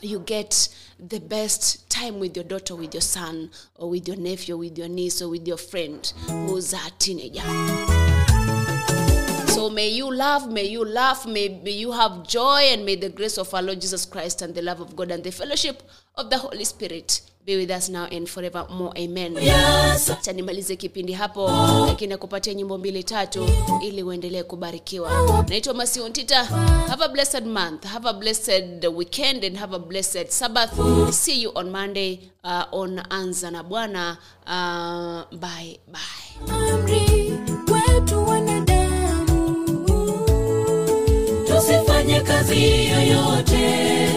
you get the best time with your daughter with your son or with your nephew with your niece or with your friend who's a teenager. So may you love, may you laugh, may, may you have joy, and may the grace of our Lord Jesus Christ and the love of God and the fellowship of the Holy Spirit be with us now and forevermore. Amen. Acha nimalize kipindi hapo, lakini nakupatia nyimbo mbili tatu ili uendelee kubarikiwa. Naitwa Masiontita. Have a blessed month, have a blessed weekend, and have a blessed Sabbath. See you on Monday uh, on Anza na Bwana. Uh, bye bye. amri wetu wanadamu tusifanye kazi yoyote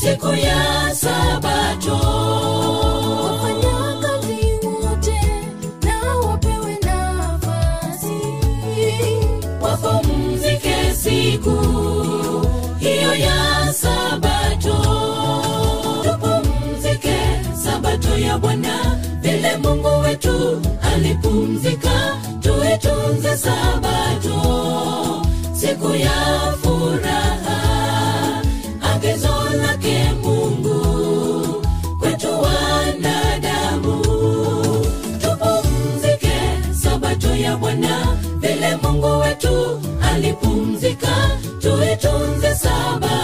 siku ya sabato. Wafanya kazi na wapewe nafasi. Wapumzike siku hiyo ya sabato. Tupumzike sabato ya bwana. Vile mungu wetu alipumzika tuitunze sabato. Siku ya furaha agizo lake mungu kwetu wanadamu. Tupumzike sabato ya bwana vile mungu wetu alipumzika. Tuitunze sabato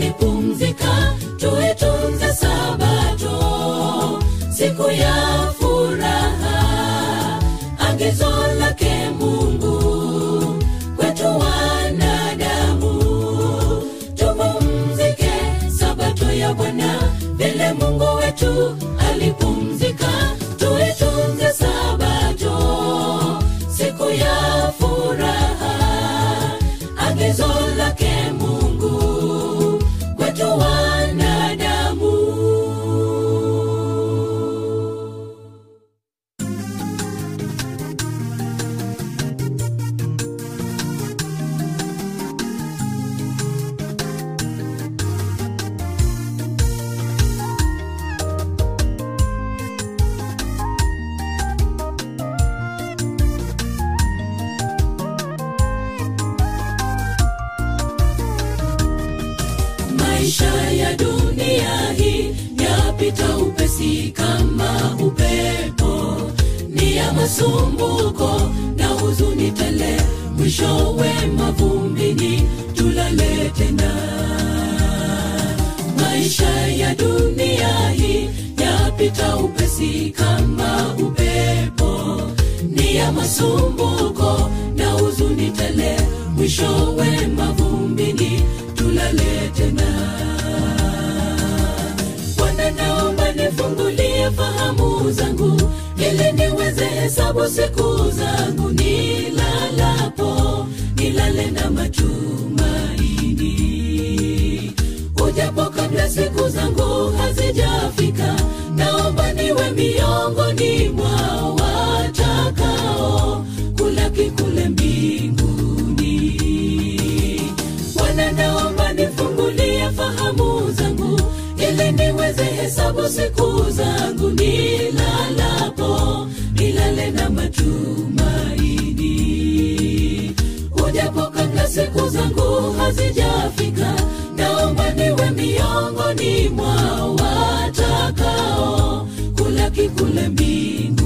wetu mwishowe mavumbini tulale tena. Maisha ya dunia hii yapita upesi kama upepo. Ni ya masumbuko na huzuni tele. Mwishowe mavumbini tulale tena. Bwana naomba nifungulie fahamu zangu ili niweze hesabu siku zangu nilalapo nilale na matumaini. Ujapo kabla siku zangu hazijafika naomba niwe miongoni mwa watakao kulaki kule mbinguni. Bwana naomba nifungulie fahamu zangu ili niweze hesabu siku zangu nilalapo siku zangu hazijafika naomba niwe miongoni mwa watakao. Kula kikule mbinguni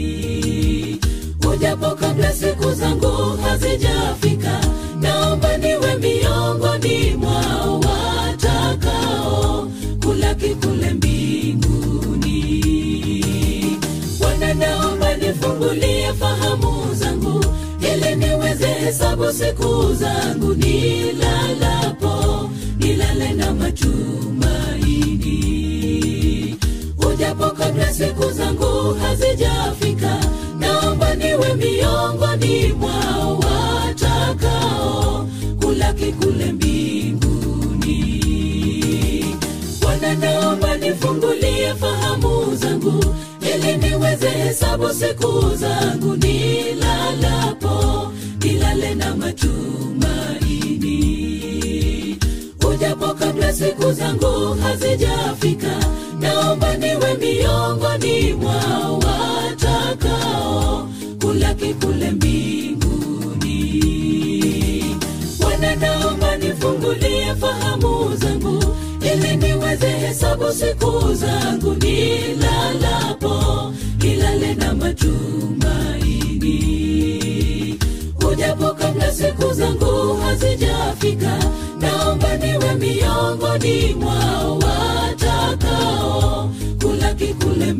matumaini ujapo kabla siku zangu hazijafika naomba niwe miongoni mwa watakao kulaki kule mbinguni. Bwana naomba nifungulie fahamu zangu ili niweze hesabu siku zangu nilalapo nilale na matumaini kabla siku zangu hazijafika naomba niwe miongoni mwa watakao kulaki kule mbinguni. Bwana naomba nifungulie fahamu zangu ili niweze hesabu siku zangu nilalapo nilale na matumaini. Ujapo kabla siku zangu hazijafika naomba niwe miongoni mwa watakao kulaki kule mbinguni. Bwana naomba nifungulie fahamu zangu ili niweze hesabu siku zangu nilalapo nilale na matumaini. Hujapo kabla siku zangu hazijafika naomba niwe miongoni mwa watakao kulaki kule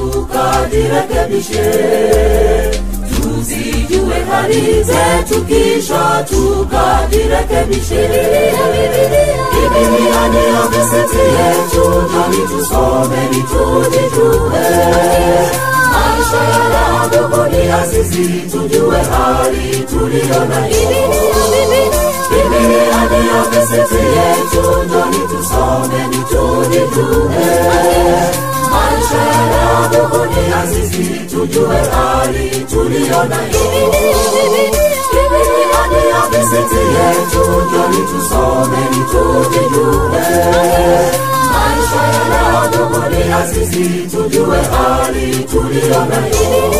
tukajirekebishe tuzijue hali zetu kisha tukajirekebishe bibilia ndiyo gazeti yetu nani tusome tujijue maisha ya dunia sisi tujue hali tuliyo nayo. Bibilia ndiyo gazeti yetu nani tusome tujijue maisha ya dunia tujue hali tuliyo nayo bibilia ndiyo gazeti yetu nani tusome tujijue maisha ya dunia sisi tujue hali tuliyo nayo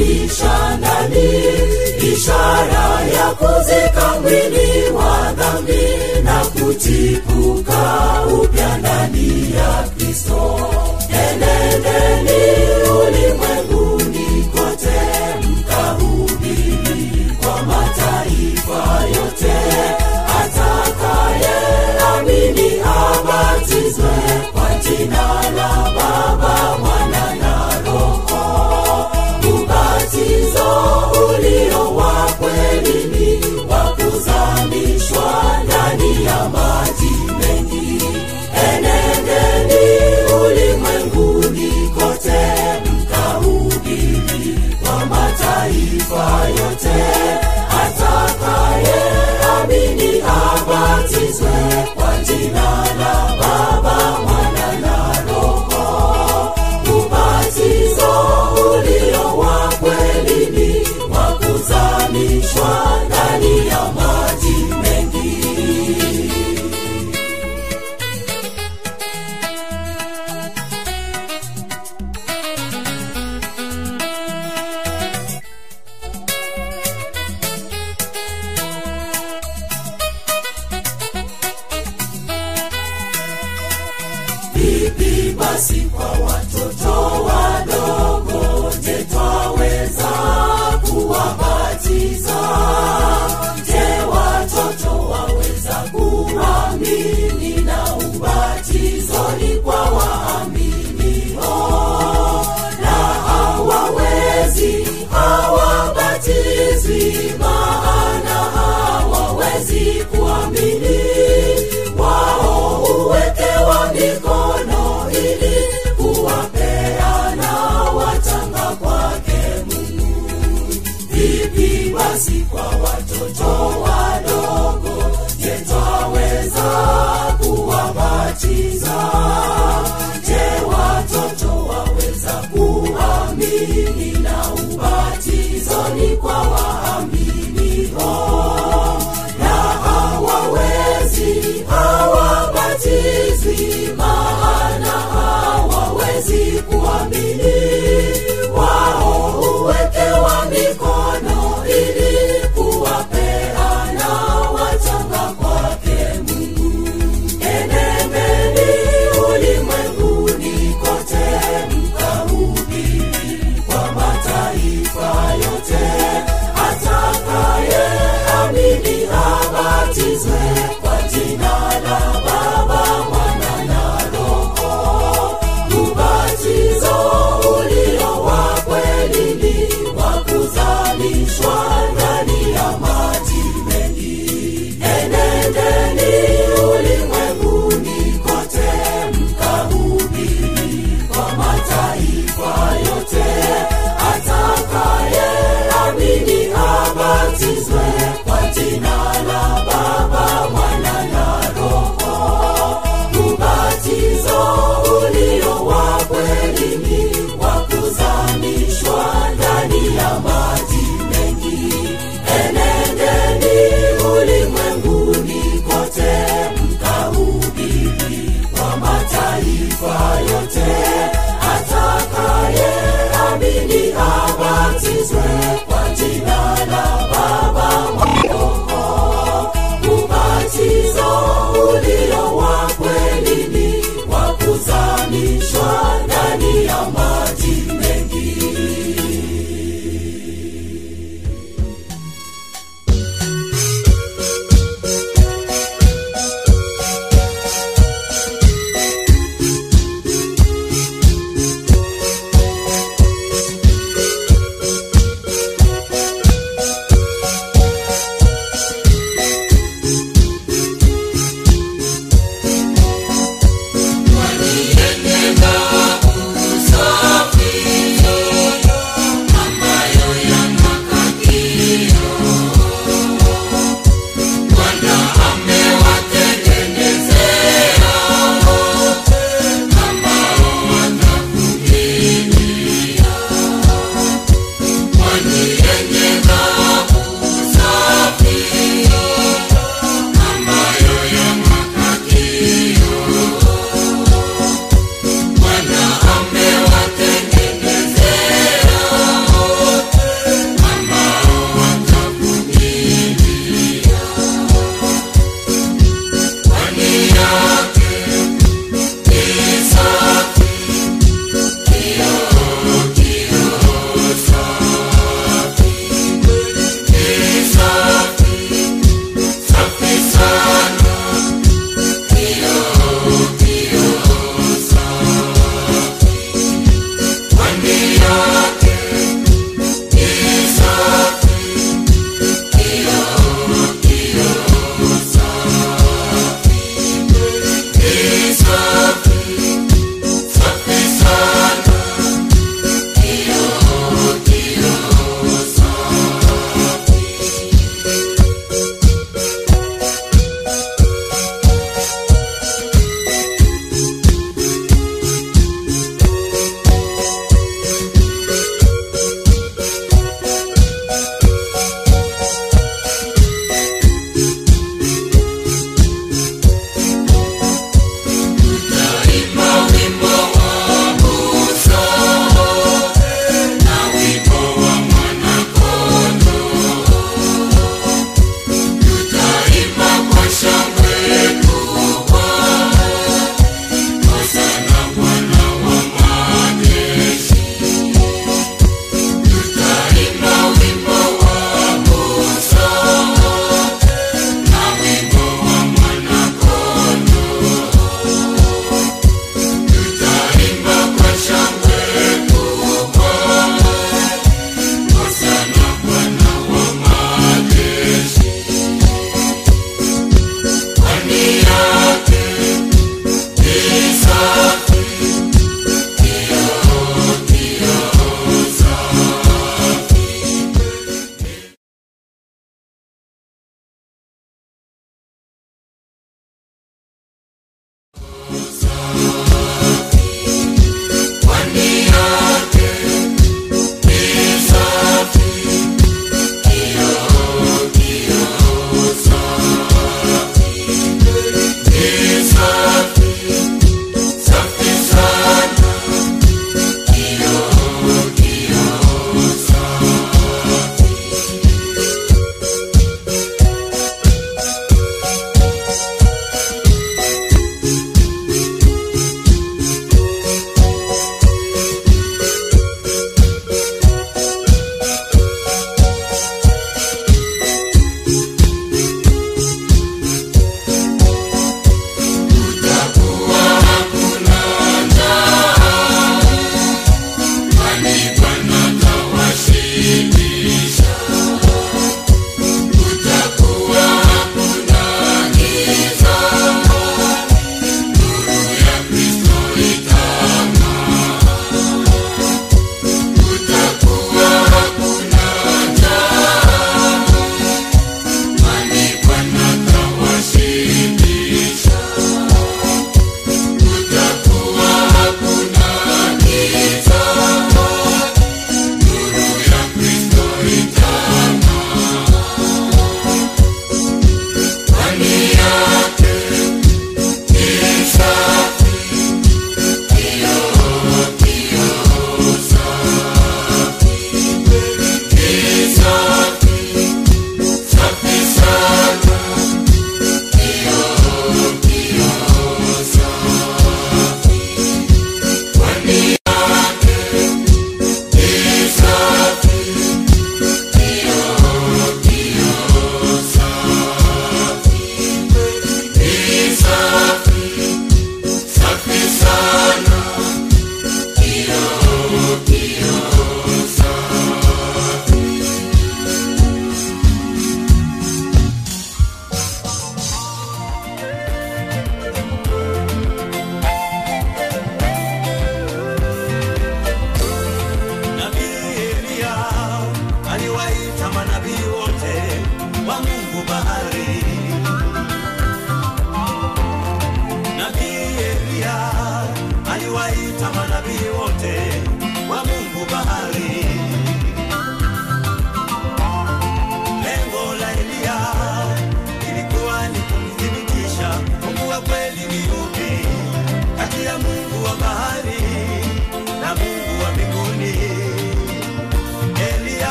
yake ishara ya kuzika mwili wa dhambi na kuchipuka upya ndani ya kristo. Enendeni ulimwenguni kote mkahubiri kwa mataifa yote. Atakaye amini abatizwe kwa jina la baba mataifa yote atakaye amini abatizwe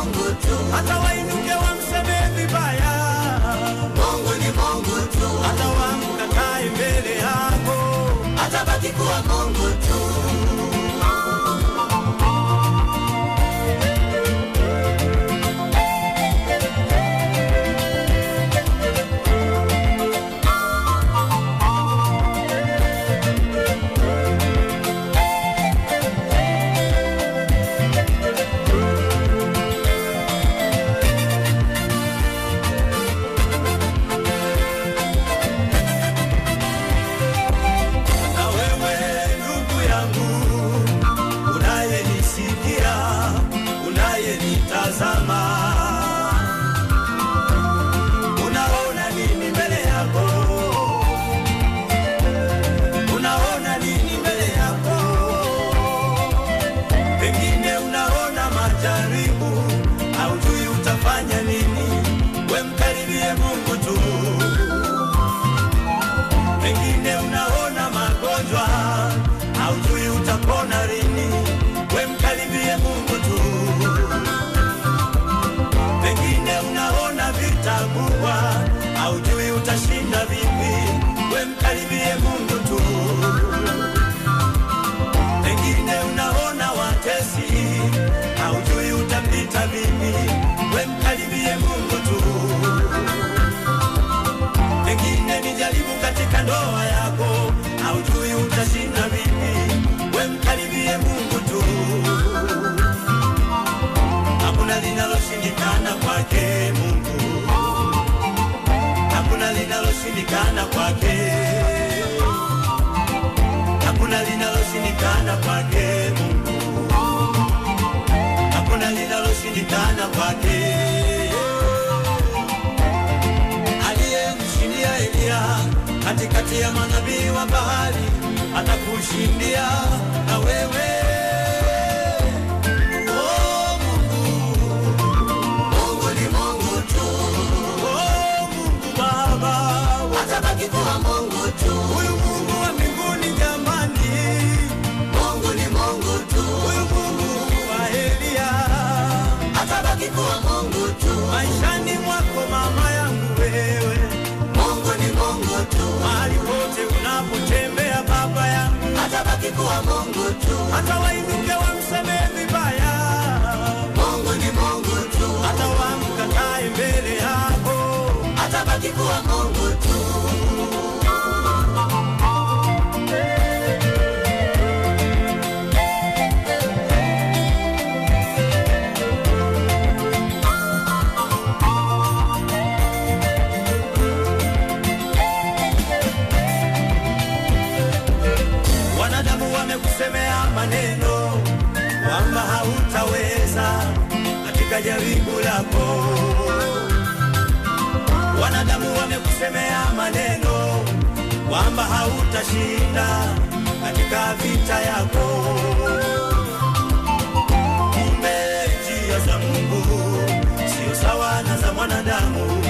Mungu tu, hata wainuke wamseme vibaya. Mungu ni Mungu tu, hata wamkatae mbele yako, atabaki kuwa Mungu tu. linaloshindikana kwake, hakuna linaloshindikana kwake Mungu, hakuna linaloshindikana kwake. Aliyemshindia Eliya katikati ya manabii wa bahari, atakushindia na wewe. Kuwa Mungu tu. Hata wainuke wamsemee vibaya, Mungu ni Mungu tu. Hata wamkatae mbele yako, atabaki kuwa Mungu katika wingu lako. Wanadamu wamekusemea maneno kwamba hautashinda katika vita yako. Kumbe njia za Mungu sio sawa na za mwanadamu.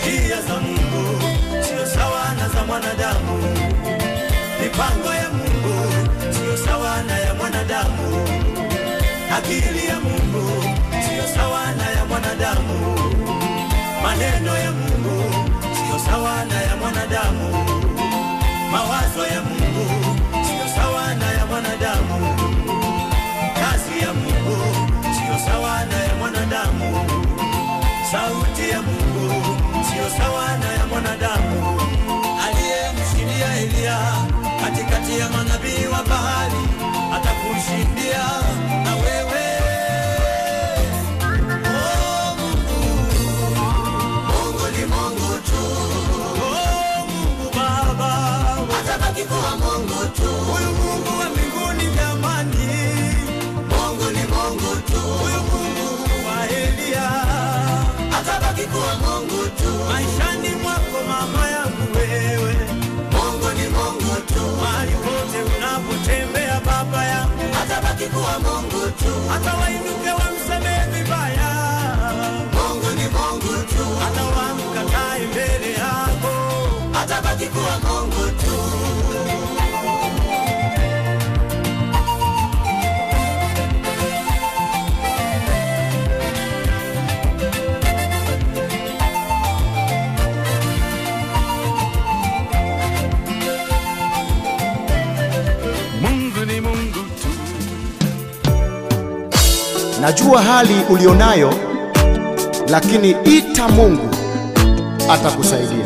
Njia za Mungu sio sawa na za mwanadamu mipango ya Mungu siyo sawa na ya mwanadamu, akili ya Mungu sawa na ya mwanadamu, mawazo ya Mungu siyo sawa na ya mwanadamu, kazi ya Mungu siyo sawa na ya mwanadamu, sauti ya Mungu siyo sawa na ya mwanadamu. Aliyemshindia Eliya katikati ya manabii wa bahari atakushindia atabaki kuwa Mungu tu. Hata wainuke wamsemee vibaya, Mungu ni Mungu tu. Hata wamkatae mbele yako, atabaki kuwa Mungu tu. Najua hali ulionayo, lakini ita Mungu atakusaidia.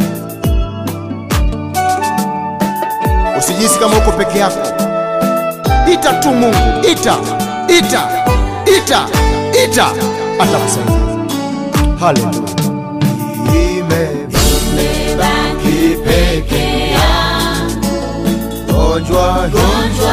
Usijisi kama uko peke yako, ita tu Mungu, ita, ita, ita, ita, atakusaidia. Haleluya. Gonjwa gonjwa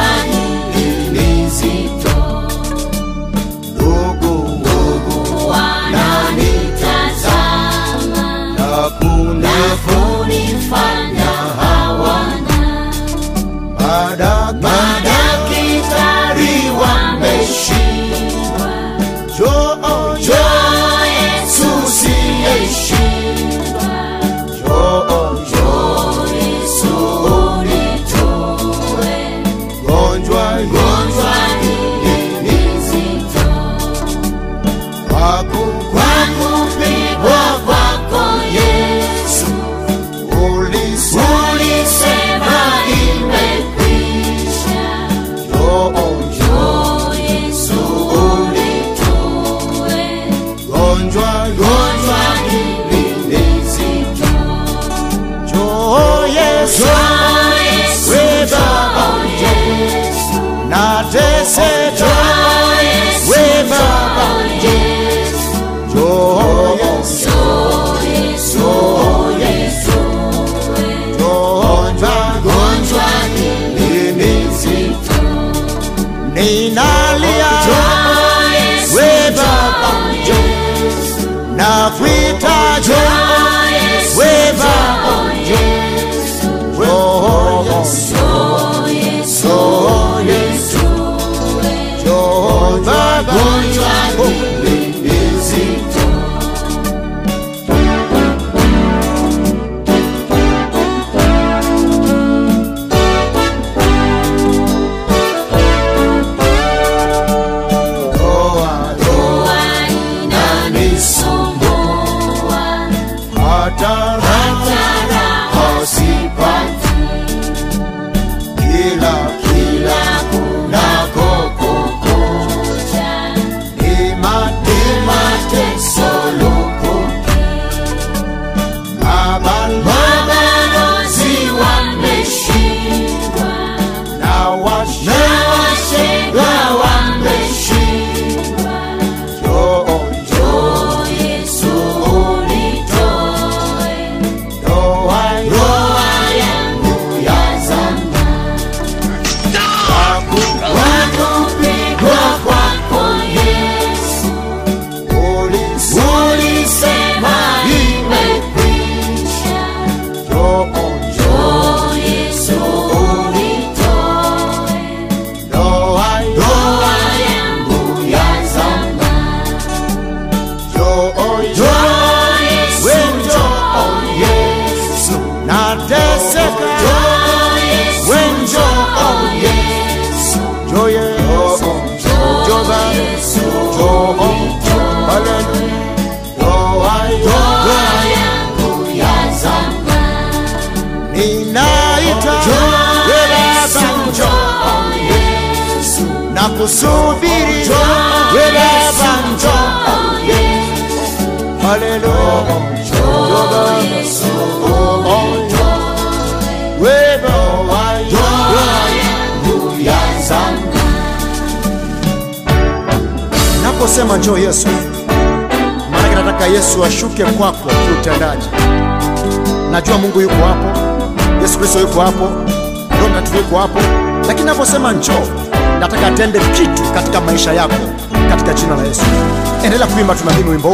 endelea kuimba tunadhimi wimbo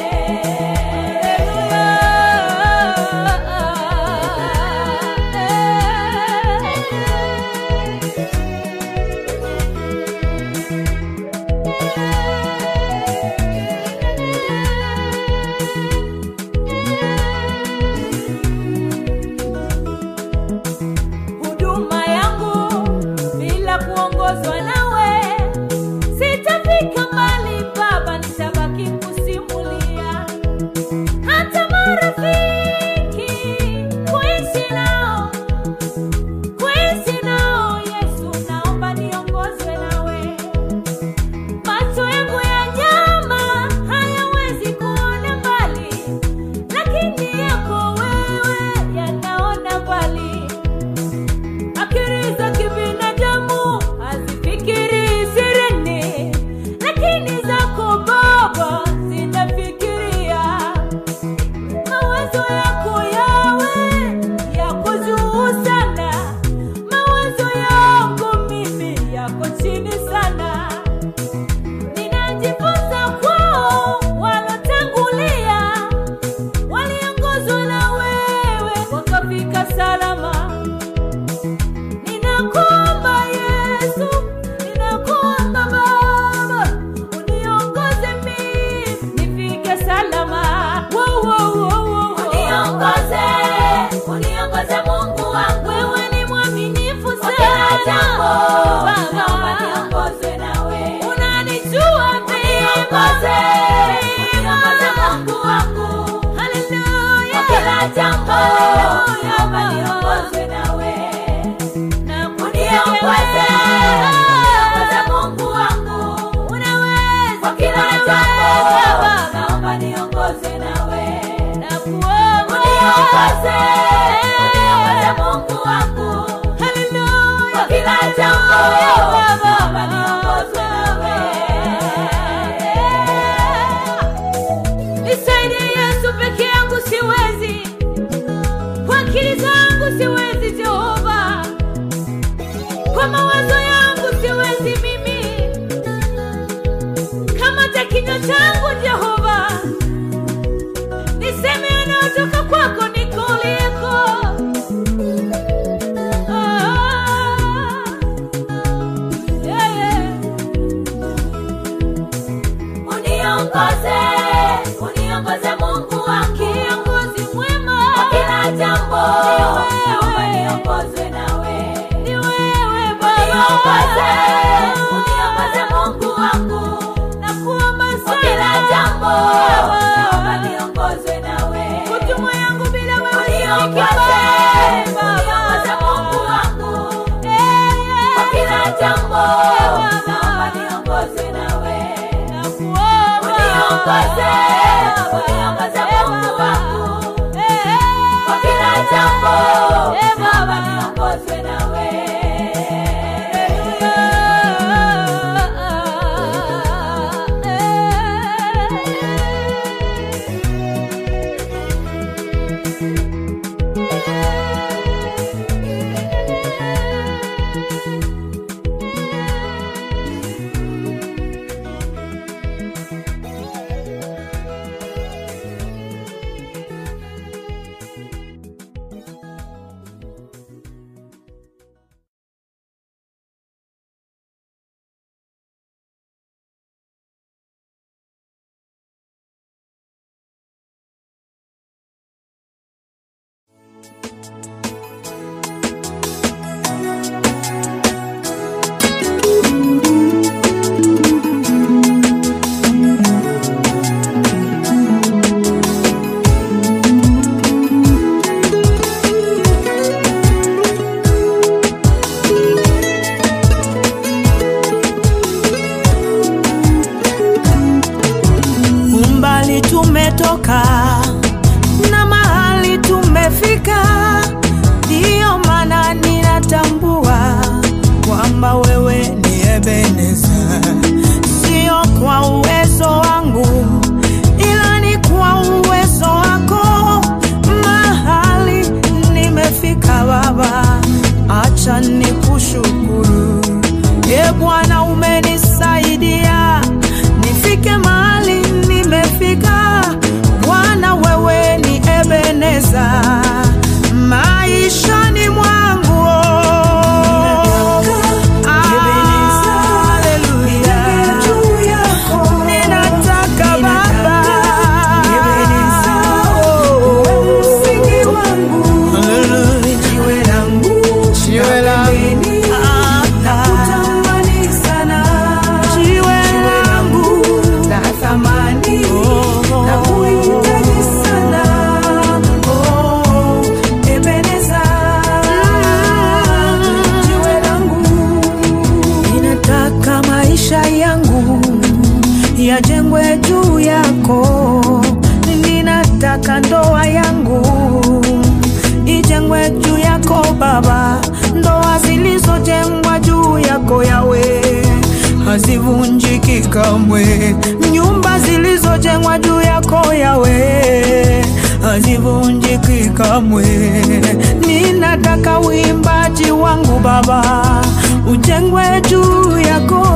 juu yako,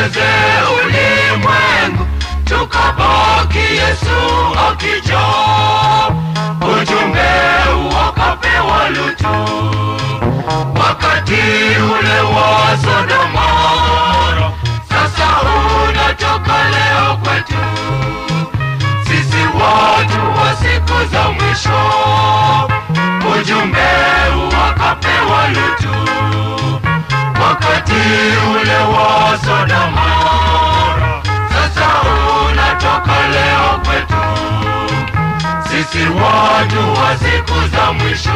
tusiucheze ulimwengu tukabaki Yesu akijo ujumbe wakapewa Lutu. Wakati ule wa Sodoma sasa unatoka leo kwetu. Sisi watu wa siku za mwisho ujumbe wakapewa Lutu wakati ule wa Sodoma. Sasa unatoka leo kwetu. Sisi watu wa siku za mwisho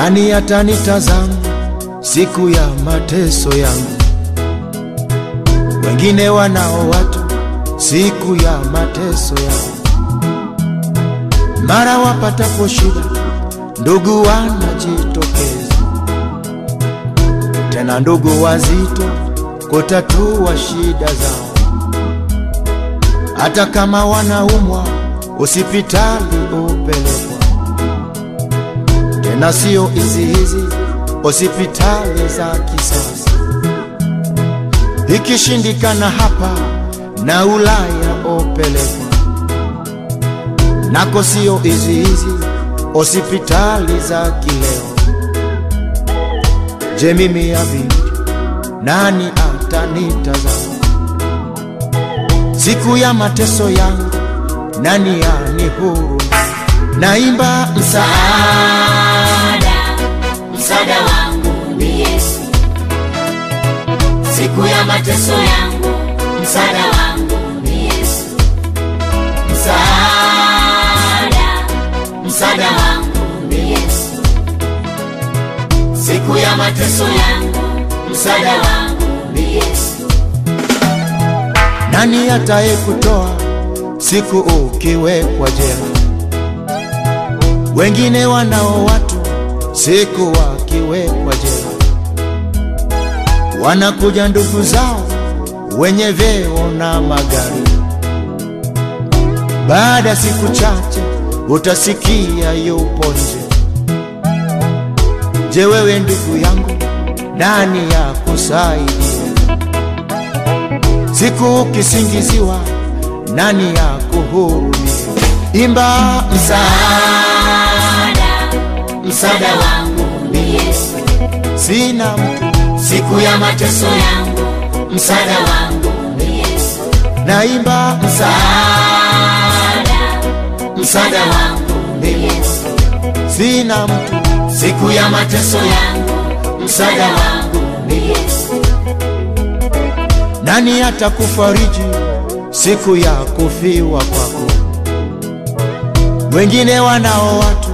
nani atanitazama siku ya mateso yangu? Wengine wanao watu siku ya mateso yangu, mara wapatapo shida, ndugu wanajitokeza, tena ndugu wazito kutatua shida zao, hata kama wanaumwa hospitali upelekwa tena sio hizi hizi hospitali za kisasa. Ikishindikana hapa na Ulaya opelekwa nako, sio hizi hizi hospitali za kileo. Je, mimi ya binti nani atanitazama siku ya mateso yangu? Nani yanihurumia? Naimba msaada msaada wangu ni Yesu. Siku ya mateso yangu, msaada wangu ni Yesu. Msaada, msaada wangu ni Yesu. Siku ya mateso yangu, msaada wangu ni Yesu. nani ataye kutoa siku ukiwekwa jela? Wengine wanao watu siku wakiwekwa wanakuja ndugu zao wenye vyeo na magari. Baada siku chache utasikia yupo nje. Je, wewe ndugu yangu, nani ya kusaidia? Siku ukisingiziwa, nani ya kuhurumia? Imba Msaada, msaada wangu ni Yesu. sina mtu, Siku ya mateso yangu, msaada wangu ni Yesu. naimba Msaada, msaada wangu ni Yesu. sina mtu, Siku ya mateso yangu, msaada wangu ni Yesu. nani atakufariji siku ya kufiwa kwako? Wengine wanao watu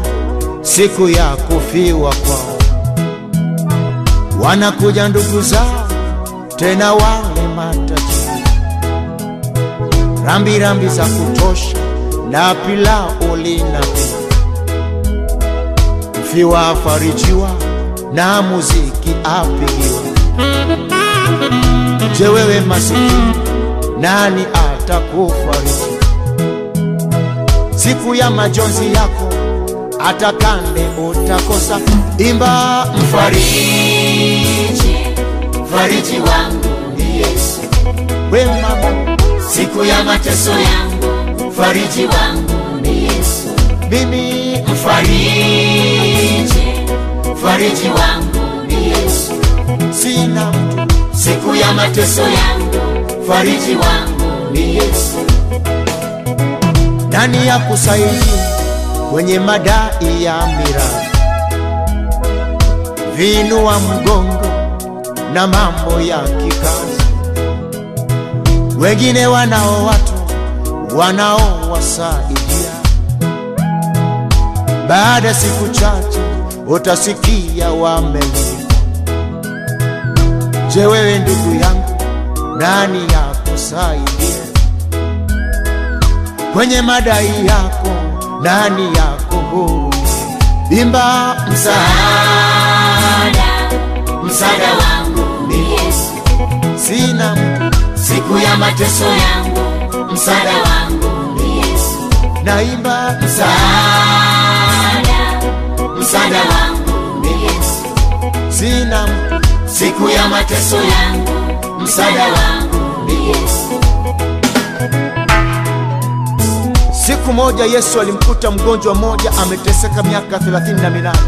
siku ya kufiwa kwao, wanakuja ndugu zao, tena wale matajiri, rambi rambi za kutosha na pilau linapiga, mfiwa afarijiwa na muziki apigiwa. Je, wewe masikini, nani atakufariji siku ya majonzi yako? Hata kande utakosa. Imba. Mfariji, mfariji wangu ni Yesu. we mama, Siku ya mateso yangu, mfariji wangu ni mimi. Mfariji mfariji wangu ni yesu. Sina mtu. Siku ya mateso yangu fariji wangu ni yesu. Nani ya kusaidia kwenye madai ya mirathi vinua mgongo na mambo ya kikazi. Wengine wanao watu wanaowasaidia baada siku chache utasikia wamelipwa. Je wewe ndugu yangu nani ya kusaidia kwenye madai yako nani yako huru imba msaada msaada wangu ni yesu. Sina siku ya mateso yangu. Msaada wangu ni yesu. Naimba. Msaada. Msaada wangu ni yesu. Sina siku ya mateso yangu. Msaada wangu ni yesu. Siku moja yesu alimkuta mgonjwa mmoja ameteseka miaka thelathini na minane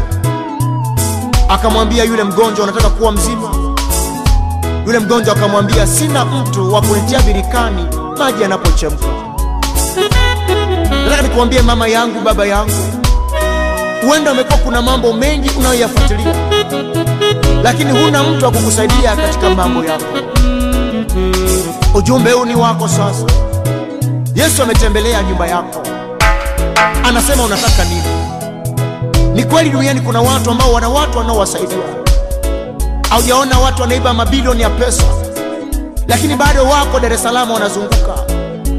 akamwambia yule mgonjwa unataka kuwa mzima? Yule mgonjwa akamwambia sina mtu wa kunitia birikani maji yanapochemka. Nataka nikuambie mama yangu baba yangu huenda umekuwa kuna mambo mengi unayoyafuatilia lakini huna mtu wa kukusaidia katika mambo yako. Ujumbe huu ni wako sasa. Yesu ametembelea nyumba yako. Anasema unataka nini? ni kweli duniani kuna watu ambao wana watu wanaowasaidia. Haujaona watu wanaiba mabilioni ya pesa lakini bado wako dar es salaam wanazunguka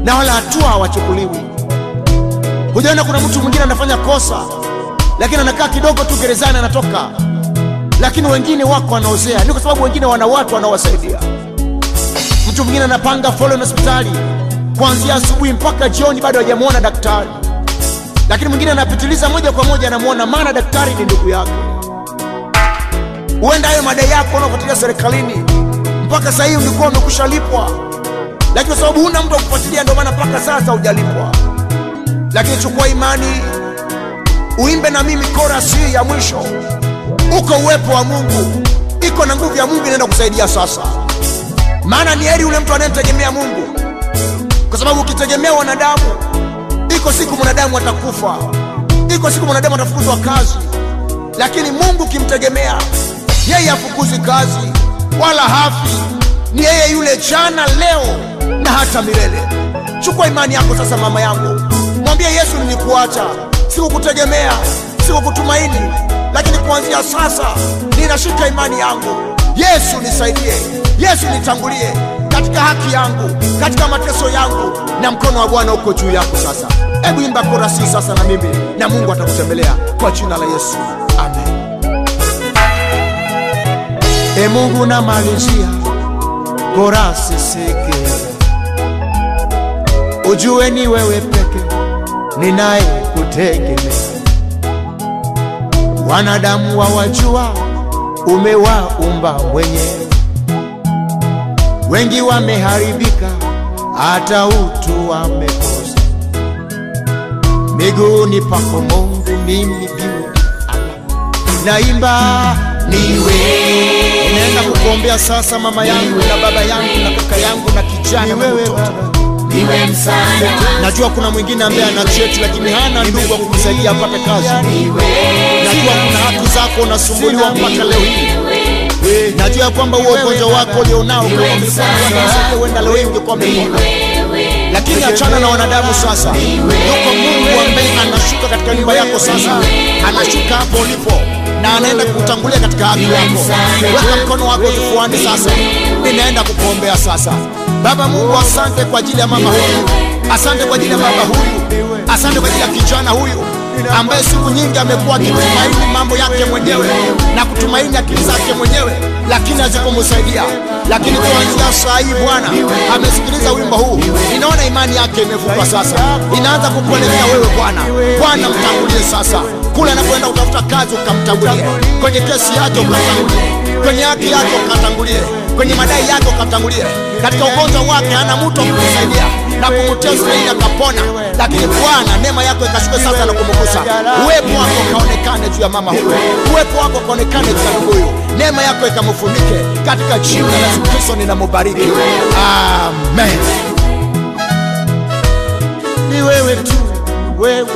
na wala hatua hawachukuliwi. Hujaona kuna mtu mwingine anafanya kosa lakini anakaa kidogo tu gerezani anatoka lakini wengine wako wanaozea. Ni kwa sababu wengine wana watu wanaowasaidia. Mtu mwingine anapanga foleni hospitali kuanzia asubuhi mpaka jioni bado hajamwona daktari. Lakini mwingine anapitiliza moja kwa moja anamwona maana daktari ni ndugu yake huenda hayo madai yako unaofuatilia serikalini mpaka sahii ulikuwa umekusha lipwa lakini kwa sababu huna mtu wa kufuatilia ndio maana mpaka sasa hujalipwa. Lakini chukua imani uimbe na mimi korasi ya mwisho. Uko uwepo wa mungu iko na nguvu ya mungu inaenda kusaidia sasa. Maana ni heri ule mtu anayemtegemea mungu. Kwa sababu ukitegemea wanadamu iko siku mwanadamu atakufa iko siku mwanadamu atafukuzwa kazi. Lakini mungu ukimtegemea yeye afukuzi kazi wala hafi. Ni yeye yule jana leo na hata milele. Chukua imani yako sasa mama yangu. Mwambie yesu nilikuacha. Sikukutegemea sikukutumaini. Lakini kuanzia sasa ninashika imani yangu. Yesu nisaidie. Yesu nitangulie. Katika haki yangu katika mateso yangu na mkono wa bwana uko juu yako sasa. Hebu imba korasi sasa na mimi na mungu atakutembelea kwa jina la yesu. Amen. E mungu namalizia. Korasi sikiliza ujue ni wewe peke ninaye kutegemea wanadamu wawajua umewaumba mwenyewe. Wengi wameharibika hata utu amekosa. miguuni pako mungu mimi biu naimba niwe. Inaenda kukuombea sasa mama yangu na baba yangu na kaka yangu na kijana wewe niwe msaada najua kuna mwingine ambaye ana cheti lakini hana ndugu wa kumsaidia apate kazi. Najua kuna haki zako unasumbuliwa mpaka leo hii najua kwamba huo ugonjwa wako ulionao uenda leo ungekuwa umepona lakini achana na wanadamu sasa. Yuko mungu ambaye anashuka katika nyumba yako sasa. anashuka hapo ulipo na anaenda kukutangulia katika haki yako. weka mkono wako kifuani sasa. Ninaenda kukuombea sasa. Baba mungu asante kwa ajili ya mama huyu. Asante kwa ajili ya baba huyu. Asante kwa ajili ya kijana huyu ambaye siku nyingi amekuwa akitumaini mambo yake mwenyewe na kutumaini akili zake mwenyewe lakini hazikumsaidia lakini kuanzia saa hii bwana amesikiliza wimbo huu. Ninaona imani yake imevuka sasa. Inaanza kukuelekea wewe bwana. Bwana mtangulie sasa. Kule anapoenda kutafuta kazi ukamtangulie. Kwenye kesi yake ukamtangulie. Kwenye haki yake ukatangulie kwenye madai yake ukatangulie, katika ugonjwa wake hana mtu wa kumsaidia na kukutia Israeli akapona, lakini Bwana neema yako ikashuke sasa na kumgusa. Uwepo wako kaonekane juu ya mama huyo, uwepo wako kaonekane juu ya huyo, neema yako ikamfunike katika jina la Yesu Kristo, ninamubariki amen. Ni wewe tu, wewe, wewe.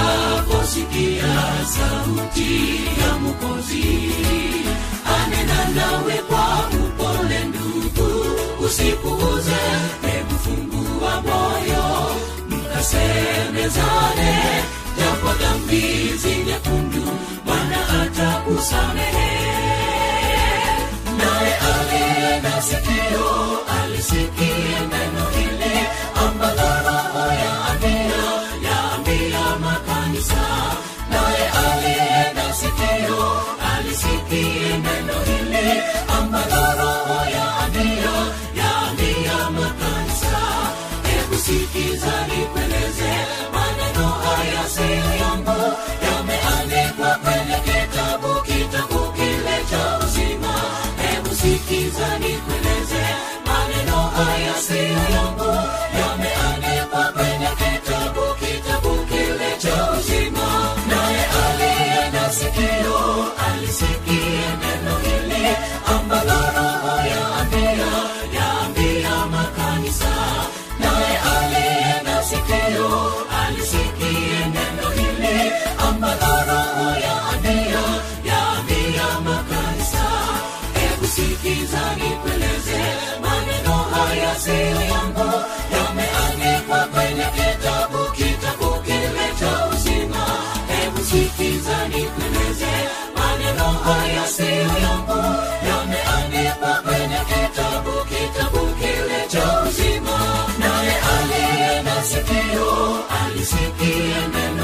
utakaposikia sauti ya mukozi anena nawe kwa upole ndugu usipuuze hebu fungua moyo mkasemezane japo dhambi zinyekundu bwana atausamehe naye aliye na sikio alisikia eu Ezequiel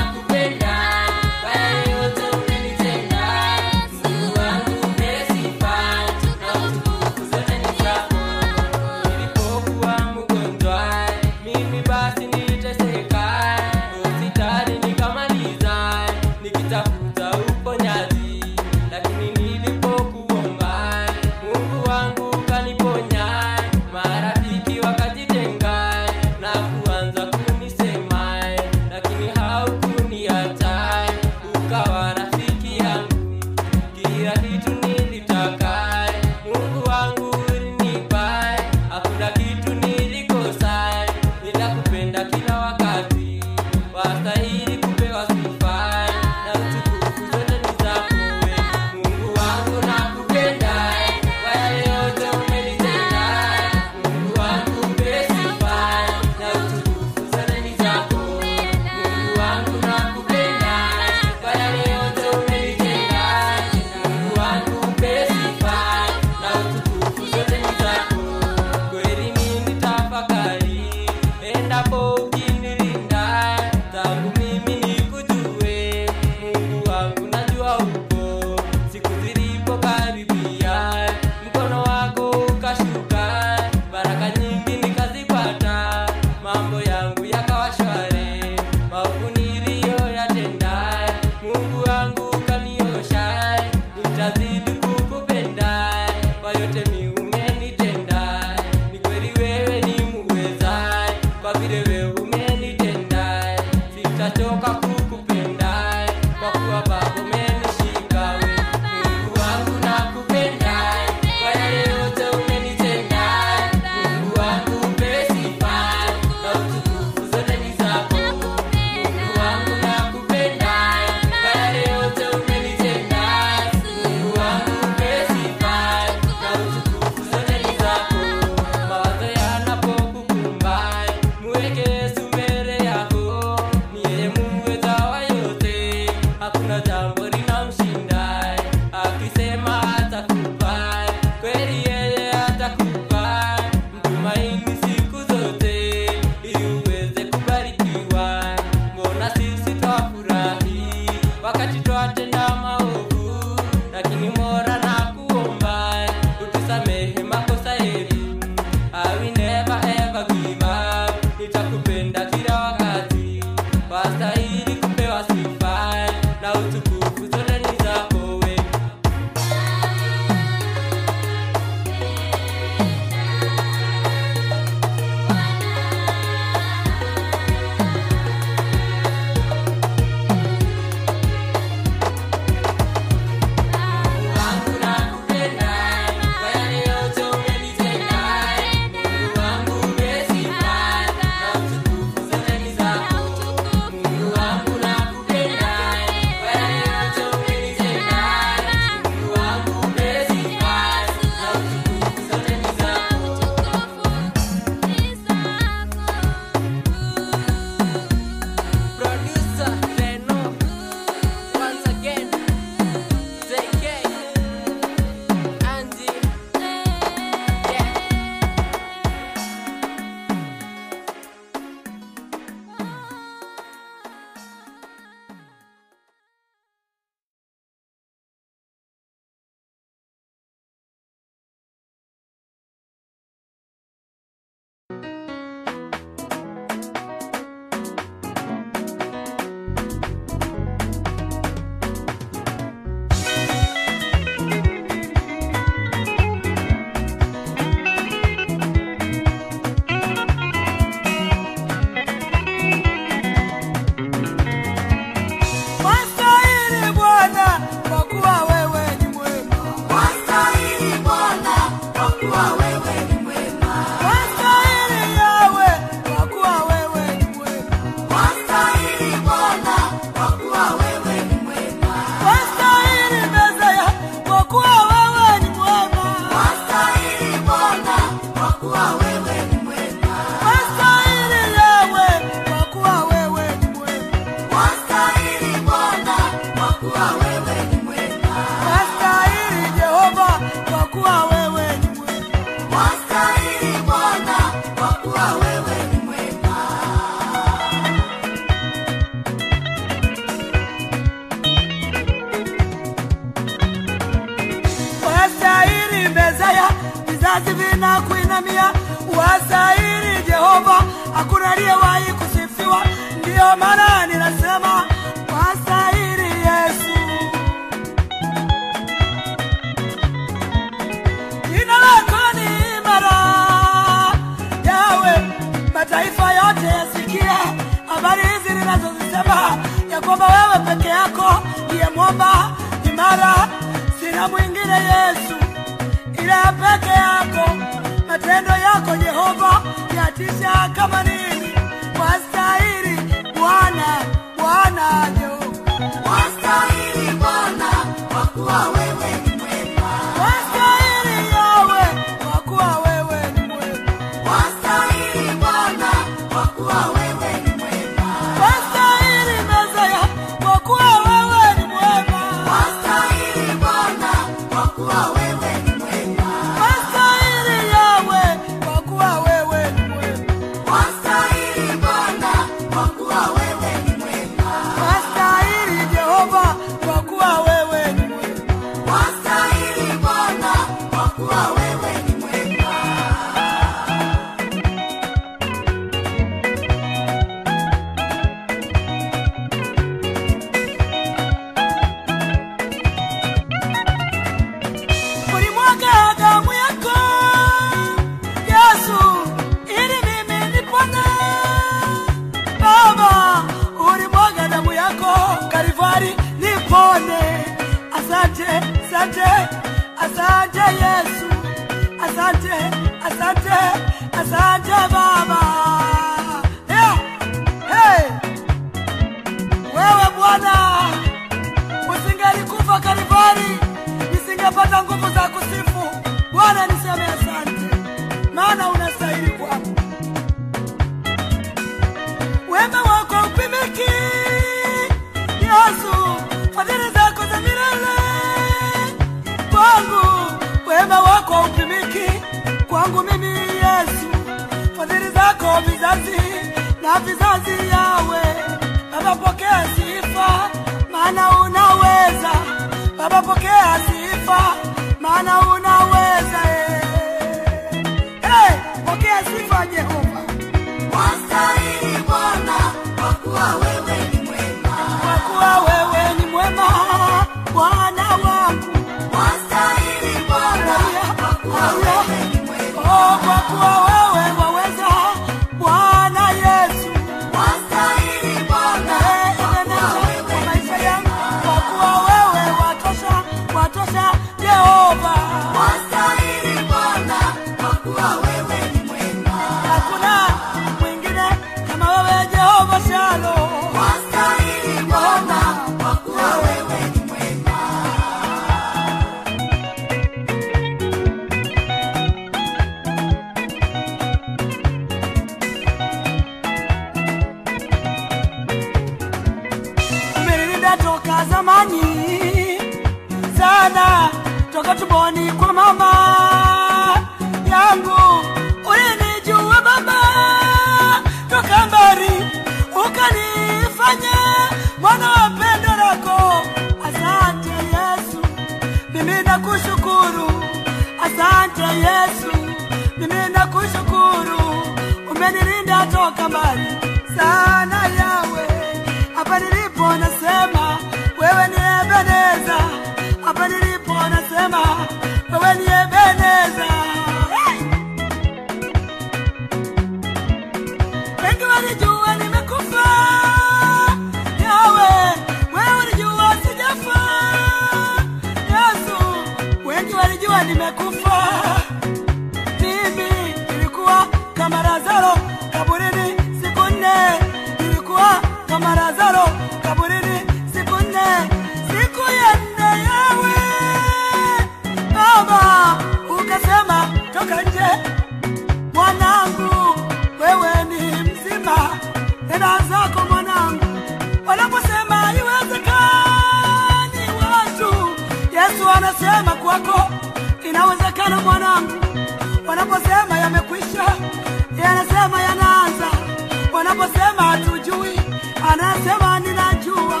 anasema ninajua.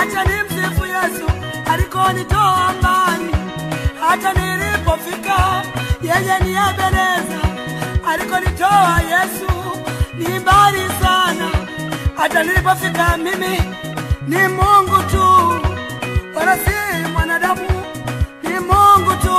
Acha nimsifu Yesu alikonitoa mbali, hata nilipofika yeye ni Ebeneza. Alikonitoa Yesu ni mbali sana, hata nilipofika mimi ni Mungu tu, wala si mwanadamu, ni Mungu tu.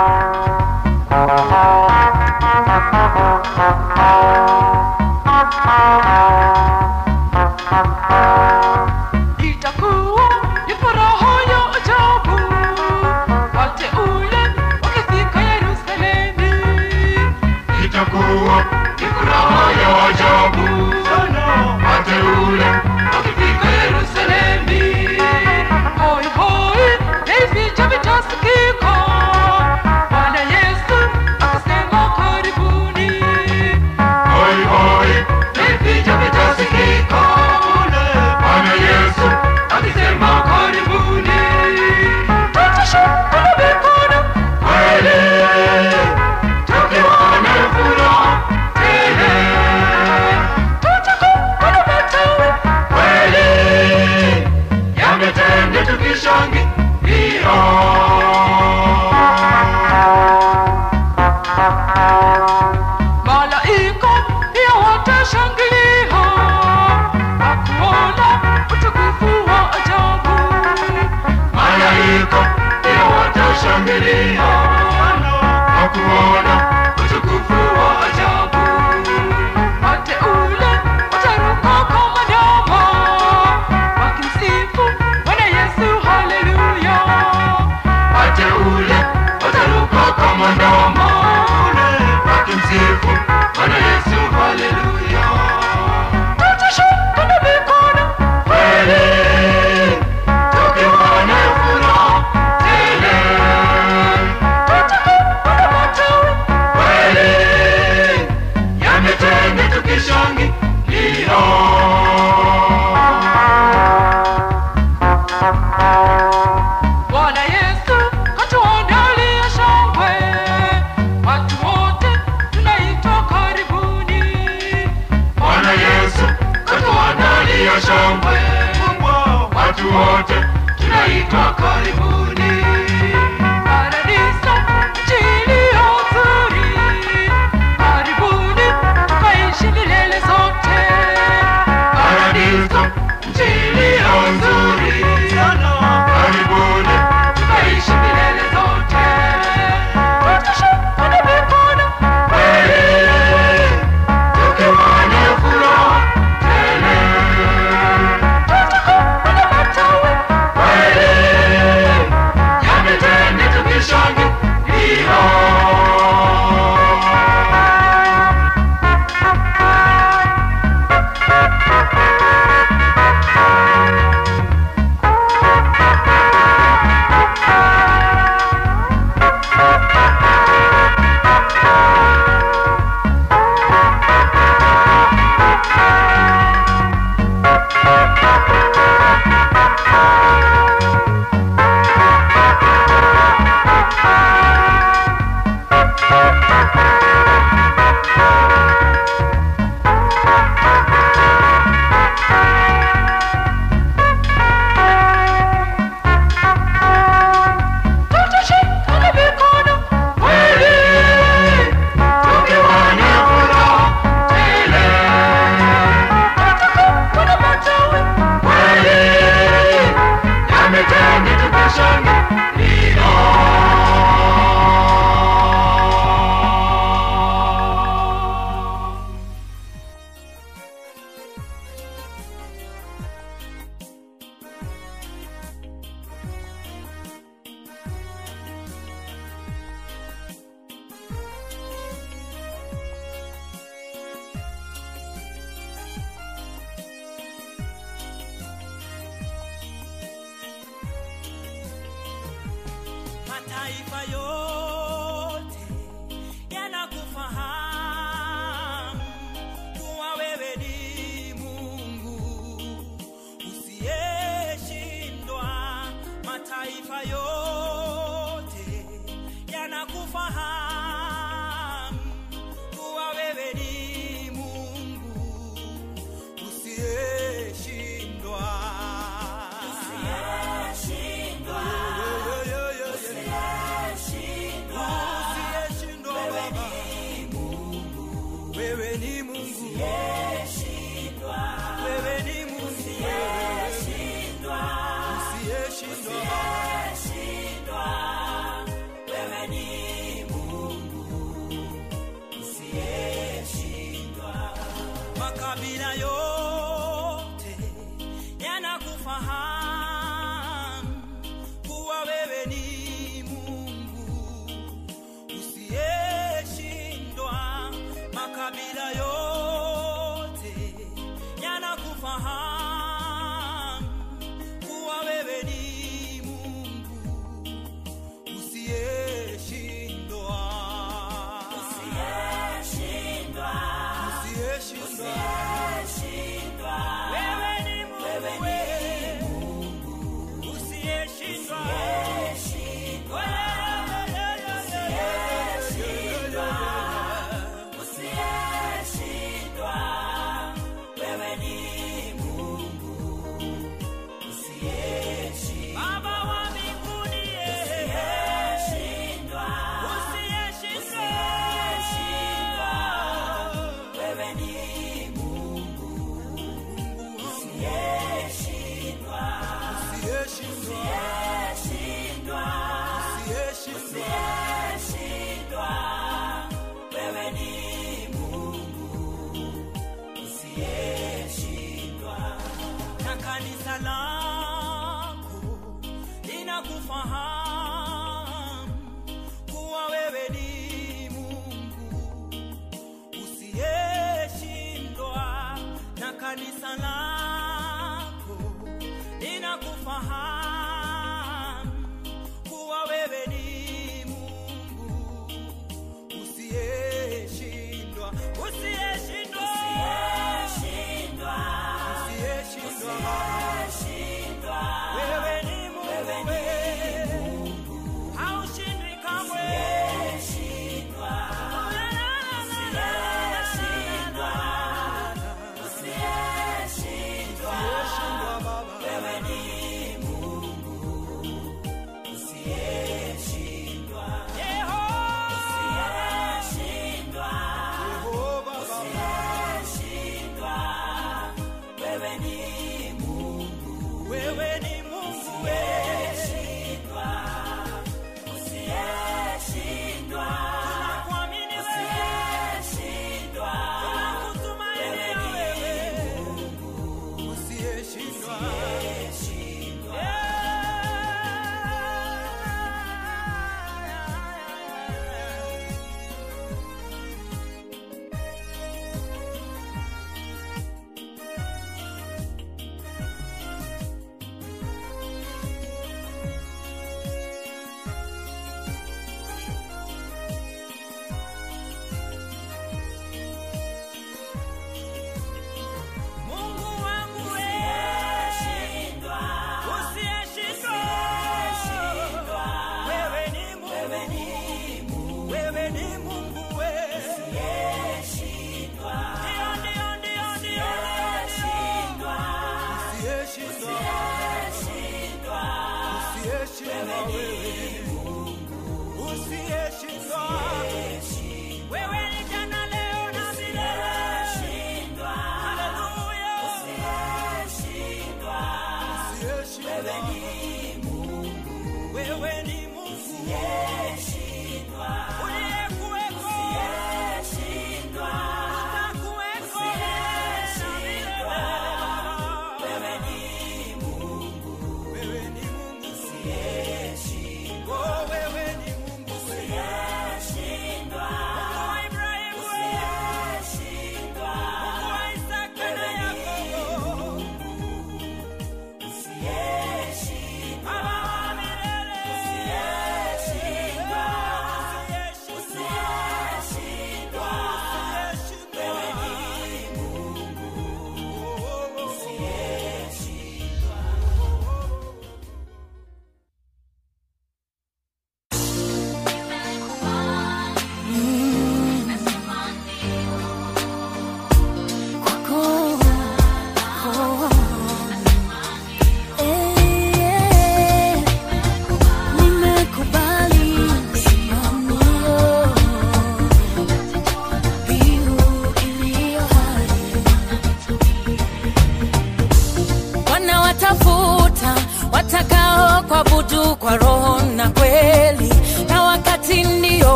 na